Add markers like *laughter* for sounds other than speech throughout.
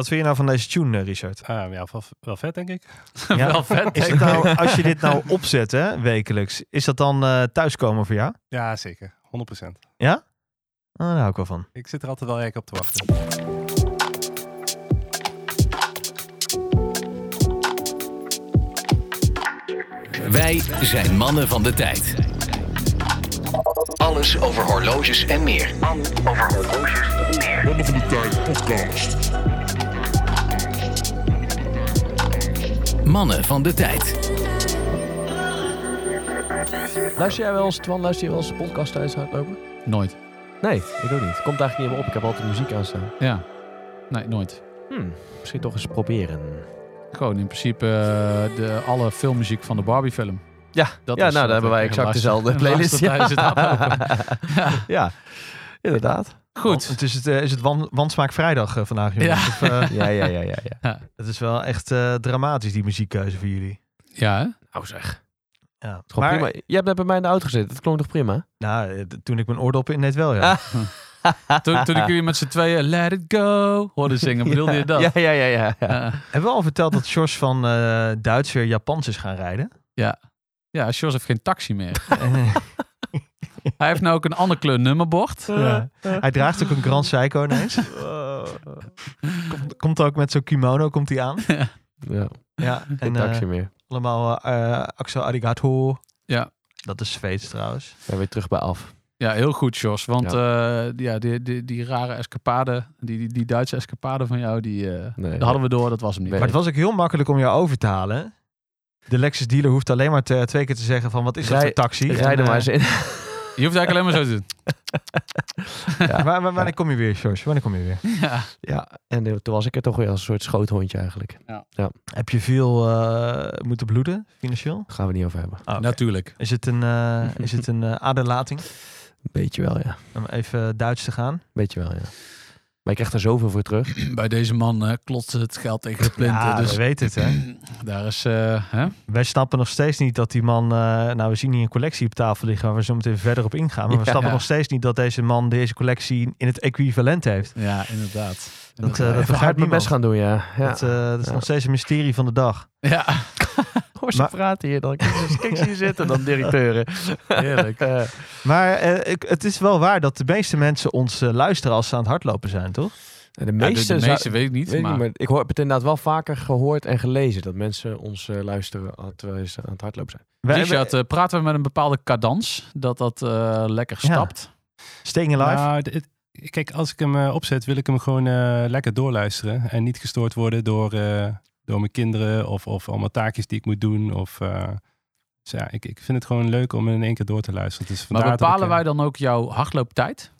Wat vind je nou van deze tune, eh, Richard? Ah, ja, wel, wel vet, denk ik. *laughs* Ja? Wel vet. Is het nou, als je dit nou opzet, hè, wekelijks, is dat dan eh, thuiskomen voor jou? Ja, zeker. 100%. Ja? Oh, daar hou ik wel van. Ik zit er altijd wel erg op te wachten. Wij zijn mannen van de tijd. Alles over horloges en meer. Over horloges en meer. Mannen van de Tijd podcast. Mannen van de tijd. Luister jij wel eens, Twan, luister je wel eens de podcast thuis hardlopen? Nooit. Nee, ik ook niet. Komt eigenlijk niet meer op. Ik heb altijd muziek aanstaan. Ja. Nee, nooit. Hmm, misschien toch eens proberen. Gewoon in principe eh, de, alle filmmuziek van de Barbie film. Ja, Dat ja is nou, dan hebben wij exact dezelfde *laughs* playlist. tijdens het *laughs* hardlopen. ja. ja, inderdaad. Goed. Het is, het, eh, is het wan, Wansmaak vrijdag eh, vandaag, jongens? Ja. Of, eh, *laughs* Ja, ja, ja, ja. *laughs* ja. het is wel echt eh, dramatisch, die muziekkeuze voor jullie. Ja, hè? Nou zeg. Ja. Maar, prima. Je hebt net bij mij in de auto gezeten. Dat klonk toch prima? nou, toen ik mijn oordop in deed wel, ja. *laughs* Toen, toen ik jullie met z'n tweeën Let It Go hoorde zingen, bedoelde je dat? Ja, ja, ja. ja, ja. Ja. Hebben we al verteld dat Sjors van eh, Duits weer Japans is gaan rijden? Ja, Sjors heeft geen taxi meer. Hij heeft nou ook een ander kleur nummerbord. Ja. Hij draagt ook een Grand Seiko ineens. Komt, komt ook met zo'n kimono komt hij aan. ja. Ja, en taxi eh, meer. allemaal eh Axel Arigato. Ja. Dat is Zweeds trouwens. Zijn weer terug bij af. Ja, heel goed, Jos. Want ja. ja, die, die, die rare escapade, die, die, die Duitse escapade van jou, die, eh Nee. dat hadden we door, dat was hem niet. Nee. Maar het was ook heel makkelijk om jou over te halen. De Lexus dealer hoeft alleen maar te- twee keer te zeggen van wat is dat Rij- voor taxi? Rijd er En, maar eens eh, in. Je hoeft eigenlijk alleen maar zo te doen. *laughs* waar- waar- wanneer kom je weer, George? Wanneer kom je weer? Ja. Ja, en eh, toen was ik er toch weer als een soort schoothondje eigenlijk. Heb je veel eh, moeten bloeden, financieel? Daar gaan we niet over hebben. Oh, oké. Natuurlijk. Is het een, eh, is het *laughs* een aderlating Beetje wel, ja. om even Duits te gaan? Beetje wel, ja. Maar ik krijg er zoveel voor terug. *clears throat* Bij deze man eh klotst het geld tegen de plinten. Ja, dus we weten het, hè? *clears throat* daar is... eh, hè? Wij snappen nog steeds niet dat die man... eh, nou, we zien hier een collectie op tafel liggen waar we zo meteen verder op ingaan. Maar we Ja. snappen nog steeds niet dat deze man deze collectie in het equivalent heeft. Ja, inderdaad. Dat, eh, dat begrijpt niemand. best gaan doen, ja. ja. Dat, eh, dat is Ja. nog steeds een mysterie van de dag. ja, *laughs* Hoor ze Maar- praten hier dan. Kijk, kijk ze hier zitten dan directeuren. *laughs* heerlijk. Eh, Maar eh, ik, het is wel waar dat de meeste mensen ons eh, luisteren als ze aan het hardlopen zijn, toch? de Ja, meeste, de, de zou- meeste weet ik niet, weet ik maar... niet, maar ik hoor, heb het inderdaad wel vaker gehoord en gelezen. Dat mensen ons eh, luisteren terwijl ze aan het hardlopen zijn. Wij, Richard, praten we met een bepaalde cadans, dat dat eh, lekker Ja. stapt. Staying Alive? Nou, dit- kijk, als ik hem opzet, wil ik hem gewoon eh, lekker doorluisteren. En niet gestoord worden door, eh, door mijn kinderen of, of allemaal taakjes die ik moet doen. Of, eh, dus ja, ik, ik vind het gewoon leuk om in één keer door te luisteren. Dus Maar bepalen ik, eh, wij dan ook jouw hardlooptijd?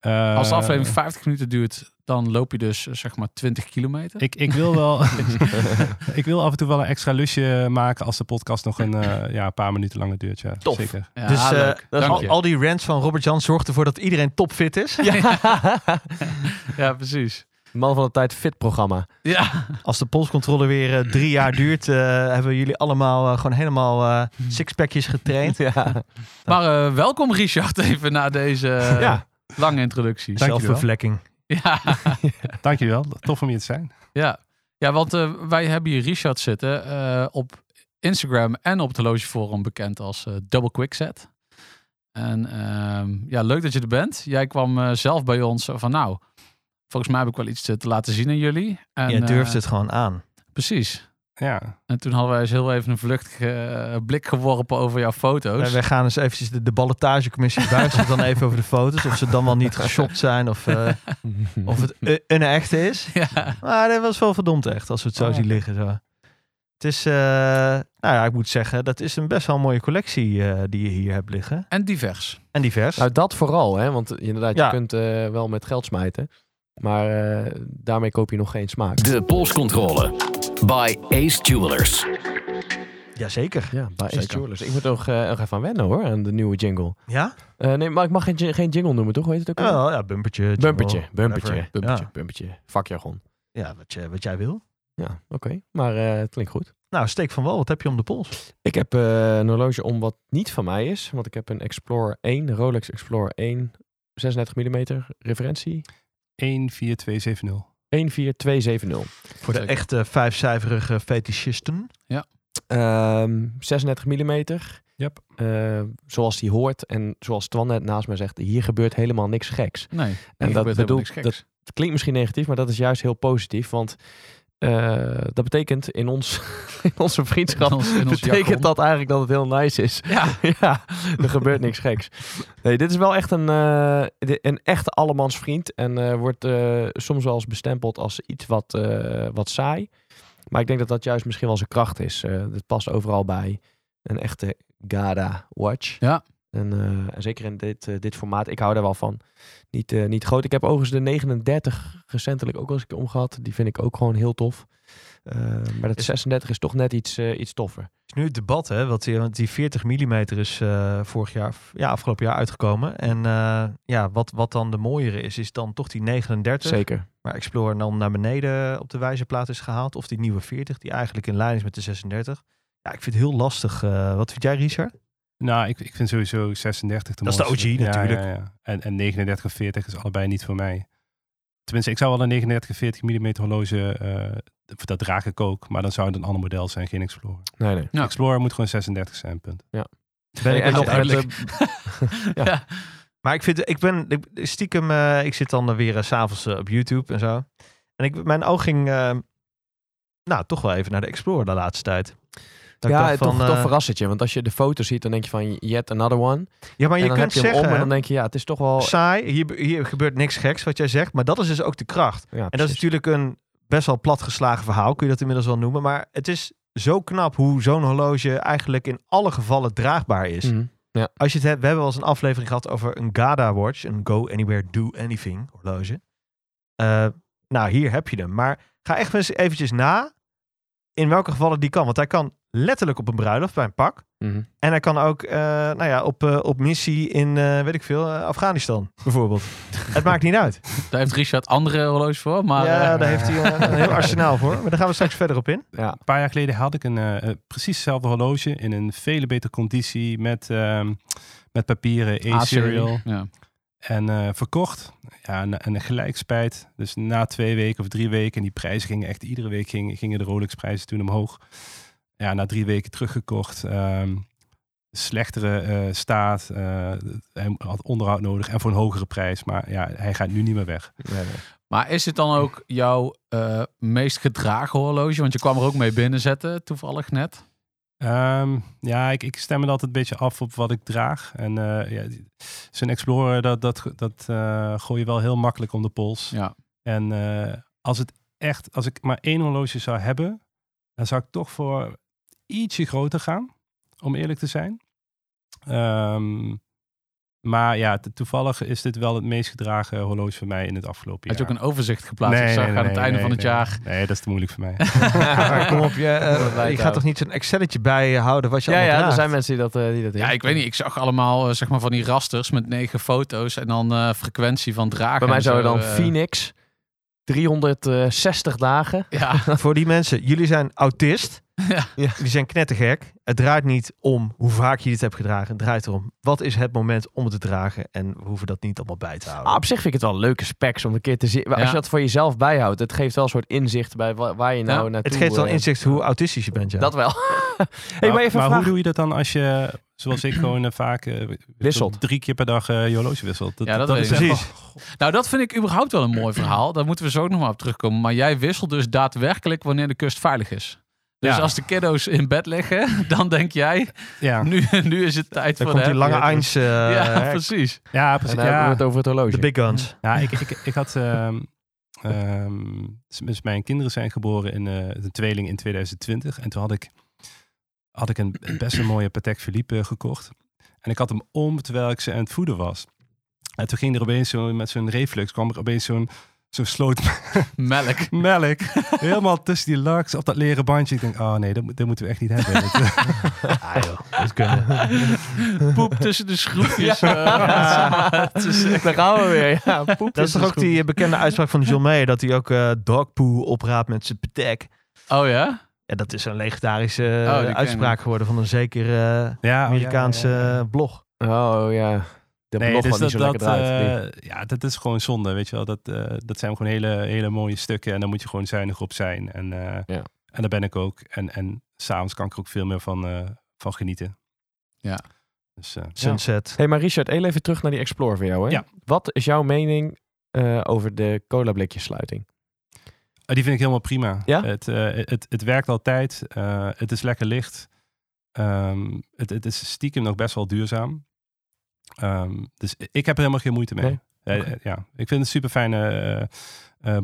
eh, Als de aflevering 50 minuten duurt, dan loop je dus eh, zeg maar 20 kilometer. Ik, ik wil wel. *laughs* *laughs* ik wil af en toe wel een extra lusje maken als de podcast nog een eh, ja, een paar minuten langer duurt. Ja, Tof. Zeker. Ja, dus eh, Dank al, al die rants van Robert Jan zorgt ervoor dat iedereen topfit is. *laughs* Ja, precies. Man van de tijd fit programma. Ja, Als de polscontrole weer eh, drie jaar duurt, eh, hebben jullie allemaal eh, gewoon helemaal eh sixpackjes getraind. Ja. maar eh, welkom Richard even na deze ja. lange introductie. Dank je wel. Zelfbevlekking. Ja, *laughs* Dankjewel. Tof om hier te zijn. ja. ja want eh, wij hebben hier Richard zitten eh, op Instagram en op het horlogeforum bekend als eh, Double Quickset. En ehm, ja, leuk dat je er bent. Jij kwam eh, zelf bij ons van nou, volgens mij heb ik wel iets te, te laten zien aan jullie. En, Je durft eh, het gewoon aan. Precies. Ja, En toen hadden wij eens heel even een vluchtige eh, blik geworpen over jouw foto's. Wij, wij gaan eens eventjes de, de ballotagecommissie zich dan even over de foto's. Of ze dan wel niet geshopt zijn of, eh, *laughs* of het e- een echte is. *laughs* Ja, Maar dat was wel verdomd echt, als we het zo Oh, zien liggen. Zo. Het is, eh, nou ja, ik moet zeggen, dat is een best wel mooie collectie eh, die je hier hebt liggen. en divers. En divers. Nou, dat vooral, hè? Want inderdaad, Ja. je kunt eh, wel met geld smijten. Maar eh, daarmee koop je nog geen smaak. De polscontrole. By Ace Jewelers. Jazeker. Ja, bij Ace. Jewelers. Ik moet nog, eh, nog even aan wennen hoor, aan de nieuwe jingle. Ja? Eh, nee, maar ik mag geen, geen jingle noemen, toch? Weet je het ook? Ja, wel? ja bumpertje. jingle, Bumpertje, bumpertje, whatever. bumpertje, Ja. bumpertje. Vakjargon. Ja, wat, je, wat jij wil. Ja, oké. Maar eh, het klinkt goed. Nou, steek van wel. Wat heb je om de pols? Ik heb eh, een horloge om wat niet van mij is. Want ik heb een Explorer 1, een Rolex Explorer 1, 36 mm referentie. 14270. 14270. Voor de Zeker. echte vijfcijferige fetischisten. Ehm 36 mm. Yep. Eh, zoals die hoort en zoals Twan net naast mij zegt, hier gebeurt helemaal niks geks. Nee, En dat dat bedoel- niks geks. Het klinkt misschien negatief, maar dat is juist heel positief. Want eh, dat betekent in, ons, *laughs* in onze vriendschap, In ons- in ons betekent jargon. dat eigenlijk dat het heel nice is. Ja, *laughs* ja, er gebeurt niks geks. Nee, dit is wel echt een, eh, een echte allemans vriend. En eh, wordt soms wel eens bestempeld als iets wat, wat saai. Maar ik denk dat dat juist misschien wel zijn kracht is. Het past overal bij. Een echte Gada Watch. Ja. En, eh, en zeker in dit, eh, dit formaat. Ik hou daar wel van. Niet, eh, niet groot. Ik heb overigens de 39 recentelijk ook wel eens een keer omgehad. Die vind ik ook gewoon heel tof. Maar dat Is- 36 is toch net iets, iets toffer. Het is nu het debat, hè? Want die, want die 40 mm is vorig jaar, ja, afgelopen jaar uitgekomen. En ja, wat, wat dan de mooiere is, is dan toch die 39. Zeker. Waar Explorer dan naar beneden op de wijzerplaat is gehaald. Of die nieuwe 40, die eigenlijk in lijn is met de 36. Ja, ik vind het heel lastig. Wat vind jij, Richard? Nou, ik, ik vind sowieso 36 de Dat is de. OG Ja, natuurlijk. Ja, ja. En, en 39 en 40 is allebei niet voor mij. Tenminste, ik zou wel een 39 en 40 mm horloge, eh, dat draag ik ook. Maar dan zou het een ander model zijn, geen Explorer. Nee, nee. Ja. Explorer moet gewoon 36 zijn, punt. Ben ik eens. *laughs* de, Ja. ja. Maar ik vind, ik ben ik, stiekem, eh, ik zit dan eh, weer s s'avonds op YouTube en zo. En ik, mijn oog ging, eh, nou, toch wel even naar de Explorer de laatste tijd. Dat ja, dacht toch, van, toch eh, verrast het je. Want als je de foto ziet, dan denk je van yet another one. Ja, maar je en dan kunt heb je hem zeggen, om en dan denk je, ja, het is toch wel... saai, hier, hier gebeurt niks geks wat jij zegt. Maar dat is dus ook de kracht. Ja, En dat is natuurlijk een best wel platgeslagen verhaal, kun je dat inmiddels wel noemen. Maar het is zo knap hoe zo'n horloge eigenlijk in alle gevallen draagbaar is. Mhm. Als je het hebt, we hebben wel eens een aflevering gehad over een Gada watch, een Go Anywhere Do Anything horloge. Eh, nou, hier heb je hem. Maar ga echt eens eventjes na in welke gevallen die kan. Want hij kan letterlijk op een bruiloft bij een pak. Mhm. En hij kan ook eh, nou ja, op, eh, op missie in, eh, weet ik veel, Afghanistan bijvoorbeeld. *laughs* het maakt niet uit. Daar heeft Richard andere horloges voor. Maar ja, eh, daar heeft hij een heel arsenaal voor. Maar daar gaan we straks verder op in. Ja, Een paar jaar geleden had ik een precies hetzelfde horloge in een vele betere conditie met, ehm, met papieren, A-serial. Ja. En eh, verkocht. Ja, en, en gelijk spijt. Dus na twee weken of drie weken. En die prijzen gingen echt iedere week gingen, gingen de Rolex prijzen toen omhoog. Ja, na drie weken teruggekocht. ehm, slechtere eh, staat. eh, hij had onderhoud nodig. En voor een hogere prijs. Maar ja, hij gaat nu niet meer weg. nee, nee. Maar is het dan ook jouw eh, meest gedragen horloge? Want je kwam er ook mee binnenzetten, toevallig net. Ehm, ja, ik, ik stem het altijd een beetje af op wat ik draag. En eh ja, zo'n Explorer, dat, dat, dat eh, gooi je wel heel makkelijk om de pols. Ja. En eh, als het echt, als ik maar één horloge zou hebben, dan zou ik toch voor ietsje groter gaan, om eerlijk te zijn. Ehm, maar ja, to- toevallig is dit wel het meest gedragen horloge voor mij in het afgelopen Had je jaar. ook een overzicht geplaatst? ik zag aan het einde nee, van het nee. jaar. Nee, dat is te moeilijk voor mij. *laughs* *laughs* Kom op, je, eh, je gaat toch niet zo'n Excelletje bijhouden wat je Ja, allemaal ja, er zijn mensen die dat, eh, die dat Ja, ik weet niet. Ik zag allemaal eh, zeg maar van die rasters met negen foto's en dan eh, frequentie van dragen. Bij mij zou je dan Phoenix 360 dagen. Ja, *laughs* Voor die mensen, jullie zijn autist. Ja. Ja. Die zijn knettergek. Het draait niet om hoe vaak je dit hebt gedragen. Het draait erom, wat is het moment om het te dragen? En we hoeven dat niet allemaal bij te houden. Ah, op zich vind ik het wel leuke specs om een keer te zien. Als Ja. je dat voor jezelf bijhoudt, het geeft wel een soort inzicht bij wa- waar je nou Ja, naartoe... het geeft wel eh, inzicht hoe autistisch je bent, ja. Dat wel. *laughs* hey, maar even maar hoe doe je dat dan als je, zoals ik gewoon eh, vaak eh, Wisselt. drie keer per dag eh je horloge wisselt? Ja, dat is Precies. nou dat vind ik überhaupt wel een mooi verhaal. Daar moeten we zo nog maar op terugkomen. Maar jij wisselt dus daadwerkelijk wanneer de kust veilig is. Dus Ja. als de kiddo's in bed liggen, *laughs* dan denk jij, Ja, nu, *laughs* nu is het tijd Dan voor komt de die lange Eins, eh, Ja, hè, *laughs* precies. ja En precies. dan hebben we Ja. het over het horloge. de big guns. Ja, ik, ik, ik had. ehm, ehm, dus mijn kinderen zijn geboren in eh de tweeling in 2020. En toen had ik, had ik een best een mooie Patek Philippe eh, gekocht. En ik had hem om terwijl ik ze aan het voeden was. En toen ging er opeens zo met zo'n reflux, kwam er opeens zo'n zo'n sloot *laughs* Melk. melk. Helemaal tussen die laks op dat leren bandje. Ik denk, oh nee, dat, moet- dat moeten we echt niet hebben. Eh, *laughs* Ah joh, dat kunnen. *laughs* Poep tussen de schroefjes. eh, is echt- Daar gaan we weer. Ja, poep Dat is toch ook die eh, bekende uitspraak van John Mayer, dat hij ook eh dogpoo opraapt met zijn Patek. Oh ja? Ja, dat is een legendarische eh, Oh, uitspraak geworden van een zeker eh, ja, oh, ja, Amerikaanse ja, ja, ja. blog. Oh ja. De Nee, dus niet dat, zo dat, lekker draait. eh, ja, dat is gewoon zonde, weet je wel. Dat, eh, dat zijn gewoon hele, hele mooie stukken en daar moet je gewoon zuinig op zijn. En, eh, Ja. en daar ben ik ook. En, en s'avonds kan ik er ook veel meer van, eh, van genieten. Ja. Dus, eh, Sunset. hey, maar Richard, even terug naar die Explorer voor jou. Hè? Ja. Wat is jouw mening eh, over de cola blikjes sluiting? Ah, die vind ik helemaal prima. Ja? Het, eh, het, het werkt altijd. eh, het is lekker licht. Ehm, het, het is stiekem nog best wel duurzaam. Ehm, dus ik heb er helemaal geen moeite mee. Nee? Eh, eh, ja, ik vind het een super fijne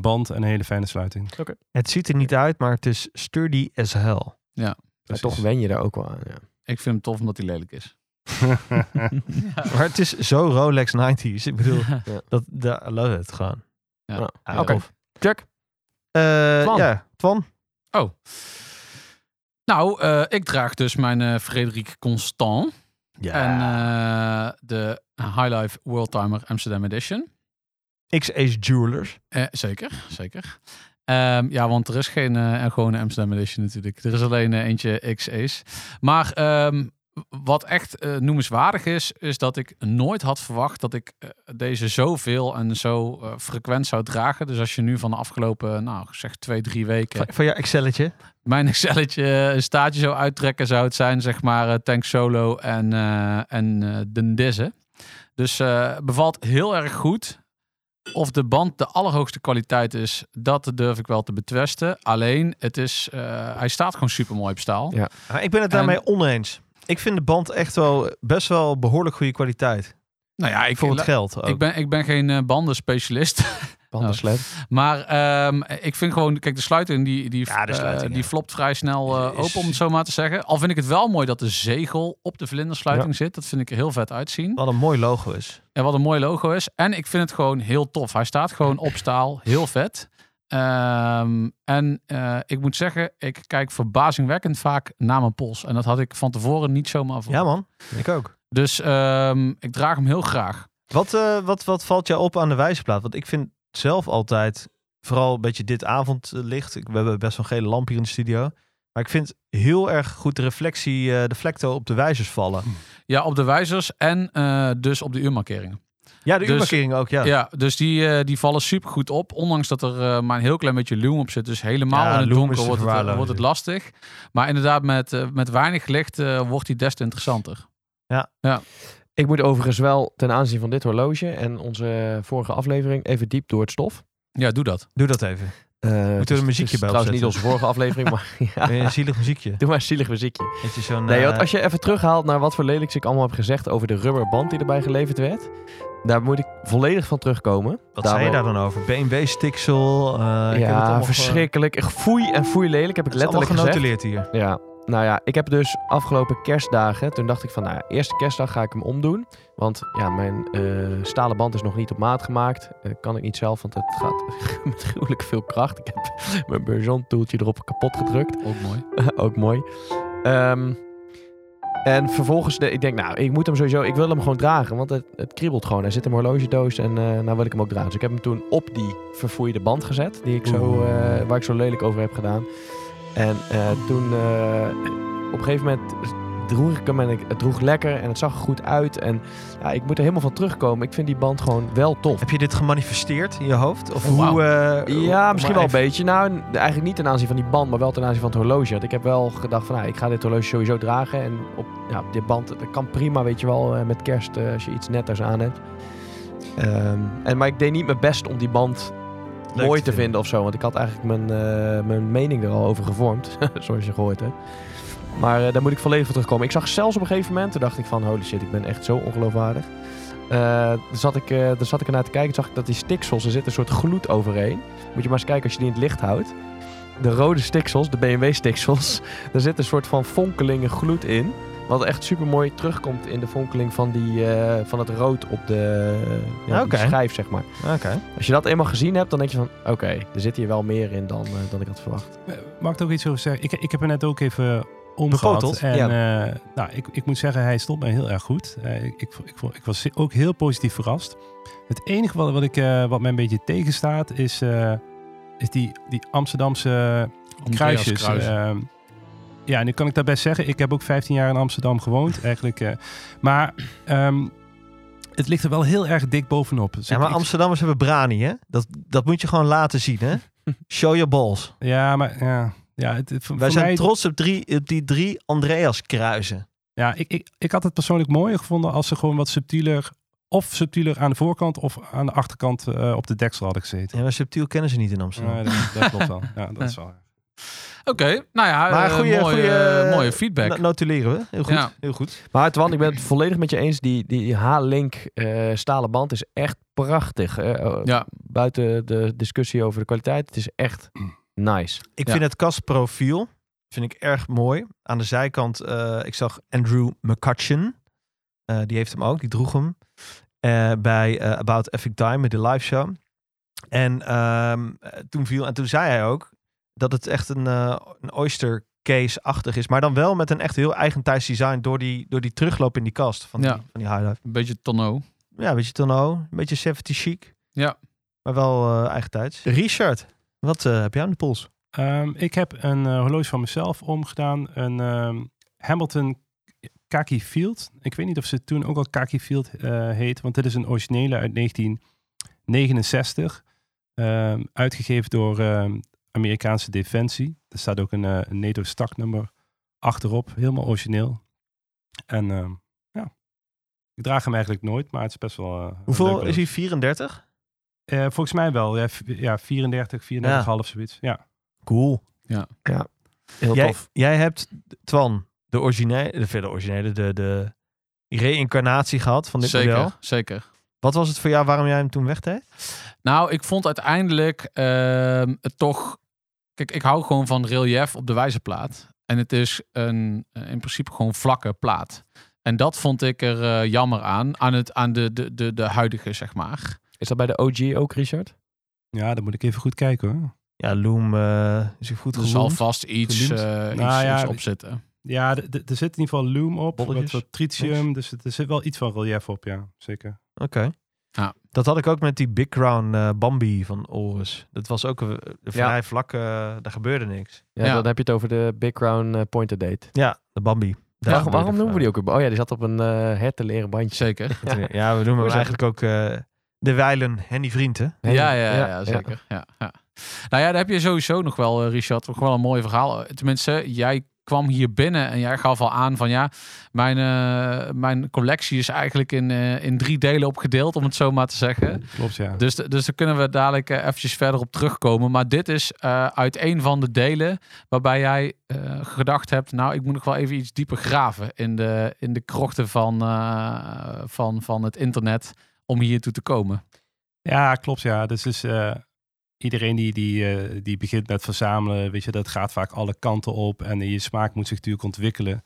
band en een hele fijne sluiting. Het ziet er niet uit, maar het is sturdy as hell. Maar Precies. toch wen je daar ook wel aan. Ja. Ik vind hem tof omdat hij lelijk is. *laughs* Maar het is zo Rolex 90s. Ik bedoel, Ja. *laughs* dat, daar I love it gewoon. Ja. Ja. Ja, Oké. tof. Jack? Eh, Twan. Ja, Twan. Oh. Nou, eh, ik draag dus mijn eh Frederik Constant. En eh, de High Life Worldtimer Amsterdam Edition. X-Ace Jewelers. Eh, zeker, zeker. Ehm, ja, want er is geen eh, een gewone Amsterdam Edition natuurlijk. Er is alleen eh, eentje X-Ace. Maar ehm, wat echt eh, noemenswaardig is, is dat ik nooit had verwacht dat ik eh, deze zoveel en zo eh, frequent zou dragen. Dus als je nu van de afgelopen, nou zeg twee, drie weken Van, van jouw Excelletje. mijn *laughs* Excelletje een staartje zou uittrekken, zou het zijn, zeg maar, eh, Tank Solo en, eh en eh de Dizze. Dus eh, bevalt heel erg goed. Of de band de allerhoogste kwaliteit is, dat durf ik wel te betwesten. Alleen, het is, eh, hij staat gewoon super mooi op staal. Ja. Maar ik ben het daarmee oneens. Ik vind de band echt wel best wel behoorlijk goede kwaliteit. Nou ja, ik, Voor het geld ook. ik, ben, ik ben geen eh, bandenspecialist. *laughs* Bandensled. Maar ehm, ik vind gewoon, kijk, de sluiting die, die, Ja, de eh, sluiting, die ja. flopt vrij snel eh, Is- open, om het zo maar te zeggen. Al vind ik het wel mooi dat de zegel op de vlindersluiting zit. Dat vind ik er heel vet uitzien. Wat een mooi logo is. En wat een mooi logo is. En ik vind het gewoon heel tof. Hij staat gewoon op staal. Heel vet. Ehm, en eh, ik moet zeggen, ik kijk verbazingwekkend vaak naar mijn pols. En dat had ik van tevoren niet zomaar voor. Ja man, ik ook. Dus ehm, ik draag hem heel graag. Wat, eh, wat, wat valt jou op aan de wijzerplaat? Want ik vind zelf altijd, vooral een beetje dit avondlicht. We hebben best wel een gele lamp hier in de studio. Maar ik vind heel erg goed de reflectie, eh, de flecto op de wijzers vallen. Ja, op de wijzers en dus op de uurmarkeringen. Ja, de Dus- uurmarkeringen ook, ja. Ja, dus die, eh, die vallen super goed op. Ondanks dat er eh, maar een heel klein beetje loom op zit. Dus helemaal Ja, in het donker wordt het, eh, wordt het lastig. Maar inderdaad, met, eh, met weinig licht eh, wordt die des te interessanter. Ik moet overigens wel ten aanzien van dit horloge en onze vorige aflevering even diep door het stof. Ja, doe dat. Doe dat even. Uh, Moeten we een muziekje bij Trouwens niet onze vorige aflevering, maar *laughs* ja. Een zielig muziekje. Doe maar een zielig muziekje. Zo'n... Nee, eh, want als je even terughaalt naar wat voor lelijks ik allemaal heb gezegd over de rubberband die erbij geleverd werd. Daar moet ik volledig van terugkomen. Wat zei je daar dan over? BMW-stiksel? eh, ik heb het ja, verschrikkelijk. Echt Foei en foei lelijk heb ik ge- het is allemaal letterlijk gezegd. genotuleerd hier. Ja, nou ja, ik heb dus afgelopen kerstdagen, toen dacht ik van, nou ja, eerste kerstdag ga ik hem omdoen. Want ja, mijn eh, stalen band is nog niet op maat gemaakt. Eh, kan ik niet zelf, want het gaat *laughs* met gruwelijk veel kracht. Ik heb *laughs* mijn Burjon toeltje erop kapot gedrukt. Ook mooi. *laughs* Ook mooi. Ehm, en vervolgens, de, ik denk, nou, ik moet hem sowieso, ik wil hem gewoon dragen, want het, het kriebelt gewoon. Hij zit in mijn horlogedoos en eh nou wil ik hem ook dragen. Dus ik heb hem toen op die verfoeide band gezet, die ik zo, waar ik zo lelijk over heb gedaan. En eh, toen, eh, op een gegeven moment droeg ik hem en ik, het droeg lekker en het zag er goed uit. En ja, ik moet er helemaal van terugkomen. Ik vind die band gewoon wel tof. Heb je dit gemanifesteerd in je hoofd? Of Oh, hoe... eh, Ja, misschien wel een beetje. Nou, eigenlijk niet ten aanzien van die band, maar wel ten aanzien van het horloge. Want ik heb wel gedacht van, nou, ik ga dit horloge sowieso dragen. En op ja, dit band, dat kan prima, weet je wel, met kerst als je iets netters aan hebt. Ehm, en, maar ik deed niet mijn best om die band Leuk mooi te vinden. of zo. Want ik had eigenlijk mijn, eh, mijn mening er al over gevormd, *laughs* zoals je gehoord hebt. Maar eh, daar moet ik volledig voor terugkomen. Ik zag zelfs op een gegeven moment, toen dacht ik van, holy shit, ik ben echt zo ongeloofwaardig. Daar, zat ik, eh daar zat ik ernaar te kijken, zag ik dat die stiksels, er zit een soort gloed overheen. Moet je maar eens kijken als je die in het licht houdt. De rode stiksels, de BMW-stiksels, *laughs* daar zit een soort van fonkelinge gloed in. Wat echt super mooi terugkomt in de fonkeling van, die, eh, van het rood op de, ja, schijf, zeg maar. Oké. Als je dat eenmaal gezien hebt, dan denk je van... Oké, er zit hier wel meer in dan, eh, dan ik had verwacht. Eh, Mag ik ook iets over zeggen? Ik, ik heb er net ook even omgehad. En ja. eh, nou, ik, ik moet zeggen, hij stond mij heel erg goed. Eh, ik, ik, ik, ik was ook heel positief verrast. Het enige wat, wat, ik, eh, wat mij een beetje tegenstaat is, eh, is die, die Amsterdamse kruisjes. Kruis. Ja, nu kan ik dat best zeggen. Ik heb ook 15 jaar in Amsterdam gewoond *laughs* eigenlijk. eh. maar ehm, het ligt er wel heel erg dik bovenop. Dus Ja, maar ik- Amsterdammers hebben brani, hè? Dat, dat moet je gewoon laten zien, hè? *laughs* Show your balls. Ja, maar ja, ja het, Wij zijn mij, trots op, drie, op die drie Andreas kruisen. Ja, ik, ik, ik had het persoonlijk mooier gevonden als ze gewoon wat subtieler, of subtieler aan de voorkant of aan de achterkant eh, op de deksel hadden gezeten. Ja, maar subtiel kennen ze niet in Amsterdam. Ja, dat, dat klopt wel. Ja, dat is wel. *laughs* Oké, nou ja, Maar eh, mooie, goeie- mooie feedback. No- notuleren we. Heel goed. Ja. Heel goed. Maar Twan, ik ben het volledig met je eens. Die, die H-Link eh, stalen band is echt prachtig. eh, eh, Ja. Buiten de discussie over de kwaliteit. Het is echt nice. Ik Ja. vind het kastprofiel vind ik erg mooi. Aan de zijkant, eh, ik zag Andrew McCutcheon. Eh, die heeft hem ook, die droeg hem. eh, bij eh, About Epic Time, met de live show. En ehm, eh, toen viel, en toen zei hij ook dat het echt een, eh, een oyster case-achtig is. Maar dan wel met een echt heel eigentijds design door die, door die terugloop in die kast van, Ja. die, van die highlight. Een beetje tonneau. Ja, een beetje tonneau, een beetje 70 chic. Ja. Maar wel eh eigentijds. Richard, wat eh, heb jij aan de pols? Ehm, ik heb een eh, horloge van mezelf omgedaan. Een ehm, Hamilton Kaki Field. Ik weet niet of ze toen ook al Kaki Field eh, heet. Want dit is een originele uit 1969. Ehm, uitgegeven door ehm, Amerikaanse Defensie. Er staat ook een, eh, een NATO staknummer achterop. Helemaal origineel. En ehm, ja, ik draag hem eigenlijk nooit. Maar het is best wel... eh, Hoeveel is hij? 34? Eh, volgens mij wel. Ja, ja 34, 34,5 zoiets. Ja. Cool. Heel Jij, tof. jij hebt, Twan, de originele, de verder originele, de, de reïncarnatie gehad van dit Zeker, model. zeker. Wat was het voor jou waarom jij hem toen wegdeed? Nou, ik vond uiteindelijk ehm, het toch... Kijk, ik hou gewoon van relief op de wijzerplaat. En het is een, eh, in principe gewoon vlakke plaat. En dat vond ik er eh, jammer aan, aan, het, aan de, de, de, de huidige, zeg maar. Is dat bij de OG ook, Richard? ja, dan moet ik even goed kijken hoor. Ja, Loom eh, is hij goed Er zal vast iets, eh, iets, Nou ja, iets de- op zitten. Ja, er zit in ieder geval loom op, wat, Bolletjes? wat tritium, dus het- er zit wel iets van relief op, ja, zeker. Oké. Ja. Dat had ik ook met die Big Crown eh, Bambi van Oris. Dat was ook een, een vrij vlak, eh, daar gebeurde niks. Ja, Ja. dan heb je het over de Big Crown eh, Pointer Date. Ja, de Bambi. Daar waarom noemen we die ook? Oh ja, die zat op een eh hertenleren bandje. Zeker. *laughs* Ja, we noemen hem eigenlijk ook eh, de wijlen Henny Vrienden. Ja, ja, ja, ja, zeker. Ja. Ja, Nou ja, daar heb je sowieso nog wel, Richard, nog wel een mooi verhaal. Tenminste, jij kwam hier binnen en jij gaf al aan van ja, mijn, eh, mijn collectie is eigenlijk in, eh, in drie delen opgedeeld, om het zo maar te zeggen. Klopt, ja. Dus, dus daar kunnen we dadelijk eh, eventjes verder op terugkomen. Maar dit is eh, uit een van de delen waarbij jij gedacht hebt, nou, ik moet nog wel even iets dieper graven in de, in de krochten van, van, van het internet om hiertoe te komen. Ja, klopt, ja. Dus, eh, iedereen die, die, eh, die begint met verzamelen, weet je, dat gaat vaak alle kanten op en je smaak moet zich natuurlijk ontwikkelen.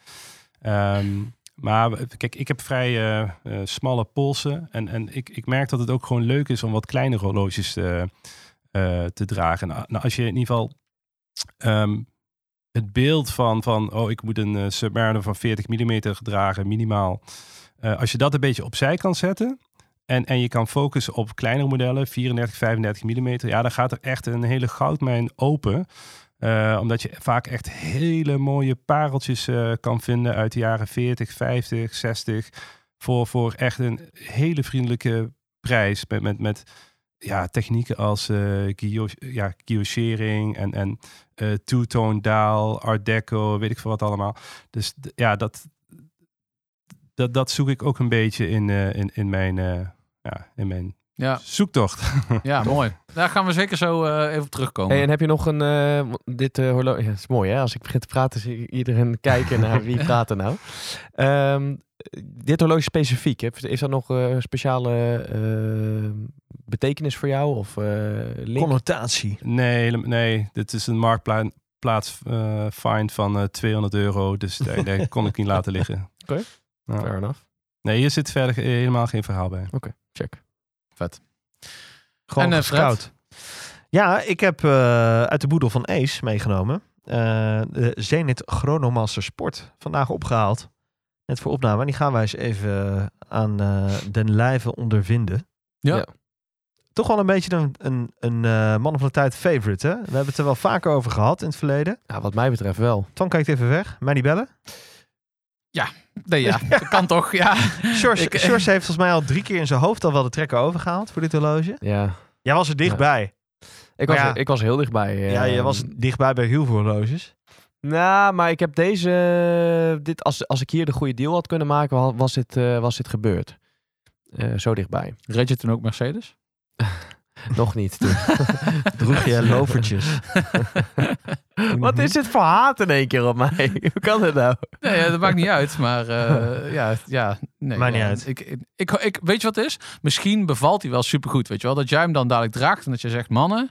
Ehm, maar kijk, ik heb vrij eh, eh, smalle polsen en, en ik, ik merk dat het ook gewoon leuk is om wat kleine horloges eh, te dragen. Nou, nou, als je in ieder geval ehm, het beeld van, van, oh, ik moet een Submariner van 40 mm dragen, minimaal. Als je dat een beetje opzij kan zetten, en, en je kan focussen op kleinere modellen, 34, 35 mm. Ja, dan gaat er echt een hele goudmijn open. Eh, omdat je vaak echt hele mooie pareltjes eh, kan vinden uit de jaren 40, 50, 60. Voor, voor echt een hele vriendelijke prijs. Met, met, met ja, technieken als guillo- ja, en, en two-tone daal, art deco, weet ik veel wat allemaal. Dus ja, dat, dat, dat zoek ik ook een beetje in, eh, in, in, mijn, eh, ja, in mijn Ja, zoektocht. *laughs* ja mooi. Daar gaan we zeker zo eh, even op terugkomen. Hey, en heb je nog een... eh, dit eh horloge... Ja, is mooi hè, als ik begin te praten zie iedereen *laughs* kijken naar wie praat er nou. Ehm, dit horloge specifiek, hè? is dat nog een speciale betekenis voor jou? Of eh link? Connotatie. nee, nee, dit is een marktplaats eh find van eh 200 euro. Dus daar, daar kon ik niet laten liggen. *laughs* Oké. Ja. Fair enough. Nee, hier zit verder helemaal geen verhaal bij. Check. Gewoon En, eh, gescout. Ja, ik heb eh, uit de boedel van Ace meegenomen. eh, de Zenit Chronomaster Sport. Vandaag opgehaald. Net voor opname. En die gaan wij eens even aan eh, den lijve ondervinden. Ja. Ja. Toch wel een beetje een, een, een eh, man van de tijd favorite. Hè? We hebben het er wel vaker over gehad in het verleden. Ja, wat mij betreft wel. Twan kijkt even weg. Mij niet bellen. Nee, *laughs* ja, dat kan toch, ja. Sjors, Ik- Sjors heeft volgens mij al drie keer in zijn hoofd al wel de trekker overgehaald voor dit horloge. Ja. Jij was er dichtbij. Ik was, ja. ik was heel dichtbij. Ja, eh, je was dichtbij bij heel veel horloges. Nou, maar ik heb deze... Dit, als, als ik hier de goede deal had kunnen maken, wa- was dit, eh, was dit gebeurd. Eh, zo dichtbij. Reed je toen ook Mercedes? *laughs* Nog niet. toen. *laughs* Droeg je lovertjes. *laughs* Wat is dit voor haat in één keer op mij? *laughs* Hoe kan dit nou? Nee, ja, dat maakt niet uit. Maar eh, ja, ja, nee. Maakt niet ja. uit. Ik, ik, ik, ik- weet je wat het is? Misschien bevalt hij wel supergoed. Weet je wel? Dat jij hem dan dadelijk draagt en dat je zegt, mannen,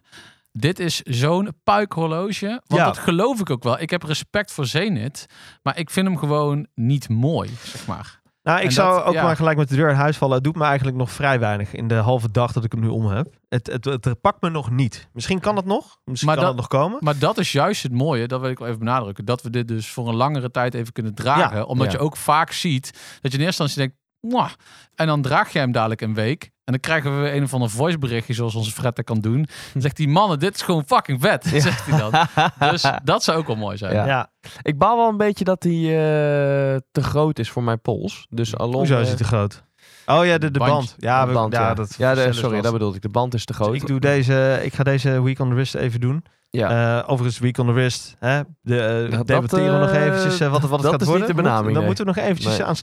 dit is zo'n puikhorloge. Want Ja. dat geloof ik ook wel. Ik heb respect voor Zenit, maar ik vind hem gewoon niet mooi, zeg maar. Nou, ik En zou dat- ook ja. maar gelijk met de deur in huis vallen. Het doet me eigenlijk nog vrij weinig in de halve dag dat ik hem nu om heb. Het, het, het pakt me nog niet. Misschien kan het nog. Misschien Maar kan dat- het nog komen. Maar dat is juist het mooie, dat wil ik wel even benadrukken. Dat we dit dus voor een langere tijd even kunnen dragen. Ja, omdat ja. je ook vaak ziet dat je in eerste instantie denkt, "Mwah." en dan draag jij hem dadelijk een week. En dan krijgen we een of ander voiceberichtje zoals onze Fred dat kan doen. Dan zegt die mannen, dit is gewoon fucking vet, zegt hij dan. Dus *laughs* dat zou ook wel mooi zijn. Ja. Ja, Ik baal wel een beetje dat hij eh, te groot is voor mijn pols. Dus hoezo is eh, hij te groot? Oh ja, de, de Band. band. Ja, de we- band, ja, ja. dat ja de- sorry, dat bedoelde ik. De band is te groot. Ik, doe deze, ik ga deze Week on the Wrist even doen. ja. Eh, overigens, Week on the Wrist. Hè? De, uh, dat, debatteren we nog eh, eventjes eh, wat, wat het dat gaat is niet worden. de benaming, Moet- dan moeten we nog eventjes Nee. aan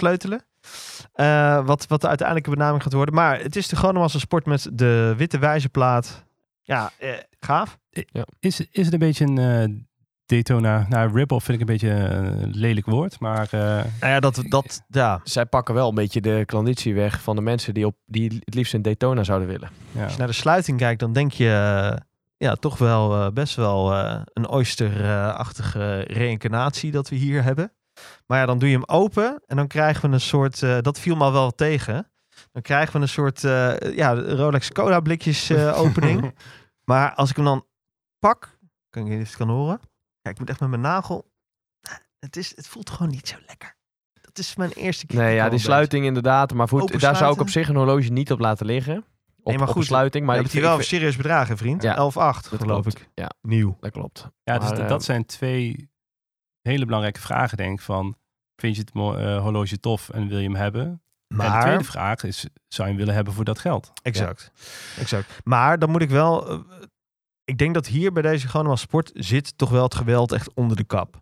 Eh, wat, wat de uiteindelijke benaming gaat worden. Maar het is de Gronemassa sport met de witte wijzerplaat. Ja, eh, gaaf. Is, is het een beetje een eh, Daytona? Nou, rip-off vind ik een beetje een lelijk woord, maar eh, Nou ja, dat, dat, ja. Zij pakken wel een beetje de klanditie weg van de mensen die, op, die het liefst in Daytona zouden willen. ja. Als je naar de sluiting kijkt, dan denk je ja, toch wel eh, best wel eh, een oyster-achtige reïncarnatie dat we hier hebben. Maar ja, dan doe je hem open en dan krijgen we een soort, eh, dat viel me al wel tegen. Dan krijgen we een soort eh, ja, Rolex Cola blikjes eh, *laughs* opening. maar als ik hem dan pak, kan je het kan horen. Ja, ik moet echt met mijn nagel. Het, is, het voelt gewoon niet zo lekker. Dat is mijn eerste keer. Nee, ja, die sluiting inderdaad. Maar goed, daar zou ik op zich een horloge niet op laten liggen. Op, Nee, maar goed, een sluiting. Maar Maar ik heb je wel vind- serieus bedragen, vriend. Ja, 11,8 dat geloof klopt. ik. Ja. Nieuw. Dat klopt. Ja, dus Maar, dat- eh, dat zijn twee hele belangrijke vragen, denk ik. Van, vind je het eh, horloge tof en wil je hem hebben? En de Maar, tweede vraag is, zou je hem willen hebben voor dat geld? exact. exact. Maar dan moet ik wel, eh, ik denk dat hier bij deze gewoon sport zit toch wel het geweld echt onder de kap.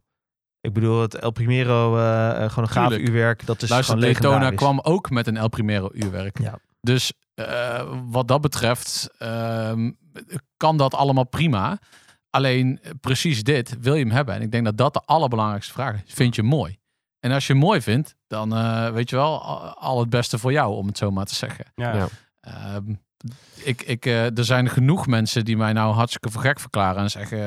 Ik bedoel, het El Primero, eh, gewoon een gaaf Tuurlijk. uurwerk, dat is Luister, gewoon Daytona legendarisch. kwam ook met een El Primero uurwerk. Ja. Dus eh, wat dat betreft ehm, kan dat allemaal prima. Alleen eh, precies dit wil je hem hebben. En ik denk dat dat de allerbelangrijkste vraag is. Vind je hem mooi? En als je hem mooi vindt, dan eh, weet je wel, al het beste voor jou, om het zo maar te zeggen. Ja, Ja. Ehm, ik, ik, eh, er zijn genoeg mensen die mij nou hartstikke voor gek verklaren en zeggen,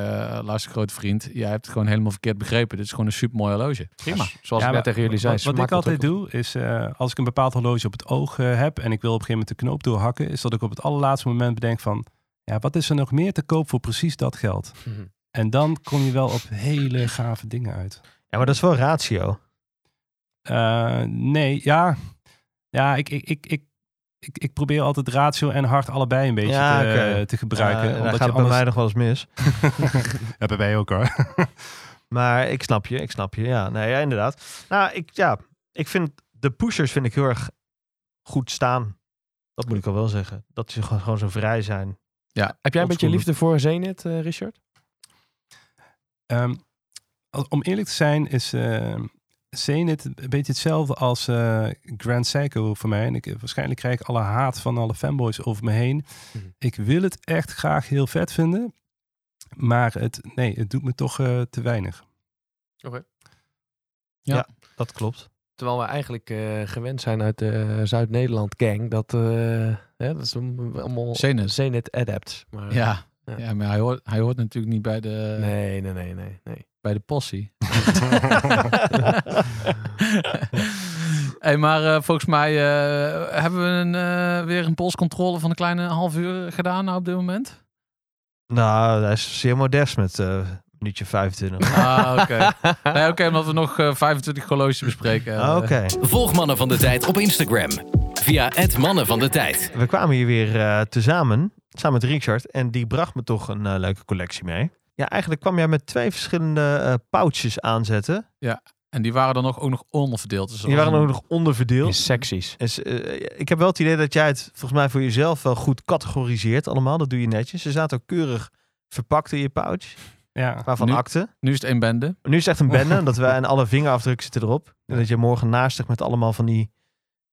luister grote vriend, jij hebt het gewoon helemaal verkeerd begrepen. Dit is gewoon een super mooi horloge. Prima. Zoals Ja, ik net tegen jullie zei. Wat, wat ik altijd doe, is eh, als ik een bepaald horloge op het oog heb en ik wil op een gegeven moment de knoop doorhakken, is dat ik op het allerlaatste moment bedenk van, ja, wat is er nog meer te koop voor precies dat geld? Mhm. En dan kom je wel op hele gave dingen uit. Ja, maar dat is wel ratio. Eh, nee, ja. Ja, ik, ik, ik, ik, ik, ik probeer altijd ratio en hart allebei een beetje Ja, te, te gebruiken. Dan omdat gaat je het bij anders... mij nog wel eens mis. *laughs* *laughs* ja, bij mij ook hoor. *laughs* Maar ik snap je, ik snap je. Ja, nee, ja, inderdaad. Nou, ik, ja, ik vind de pushers vind ik heel erg goed staan. Dat moet ik al wel zeggen. Dat ze gewoon, gewoon zo vrij zijn. Heb jij een beetje liefde voor Zenit, eh, Richard? Ehm, om eerlijk te zijn is uh, Zenit een beetje hetzelfde als eh, Grand Seiko voor mij. En ik, waarschijnlijk krijg ik alle haat van alle fanboys over me heen. Mhm. Ik wil het echt graag heel vet vinden. Maar het, nee, het doet me toch eh, te weinig. Dat klopt. Terwijl we eigenlijk eh, gewend zijn uit de Zuid-Nederland gang. Dat, eh, hè, dat is om- allemaal Zenit. Zenit adapts. Maar, Ja, Ja. ja. maar hij hoort, hij hoort natuurlijk niet bij de, Nee, nee, nee, nee. nee. bij de possie. *laughs* *laughs* hey, maar eh, volgens mij eh, hebben we een, eh, weer een polscontrole van een kleine half uur gedaan nou op dit moment. nou, hij is zeer modest met eh minuutje 25. Ah, oké. *laughs* Nee, oké, omdat we nog eh, 25 horloges bespreken. eh. Ah, Oké. Volg Mannen van de Tijd op Instagram. Via het Mannen van de Tijd. We kwamen hier weer eh, tezamen, samen met Richard. En die bracht me toch een leuke collectie mee. Ja, eigenlijk kwam jij met twee verschillende eh pouches aanzetten. En die waren dan nog, ook nog onderverdeeld. Dus Die waren ook nog onderverdeeld. In secties. En eh, ik heb wel het idee dat jij het volgens mij voor jezelf wel goed categoriseert allemaal. Dat doe je netjes. Ze zaten ook keurig verpakt in je pouch. Ja. Waarvan Nu- akte. Nu is het één bende. Nu is het echt een bende. *laughs* dat we en alle vingerafdrukken zitten erop. En dat je morgen naastig met allemaal van die,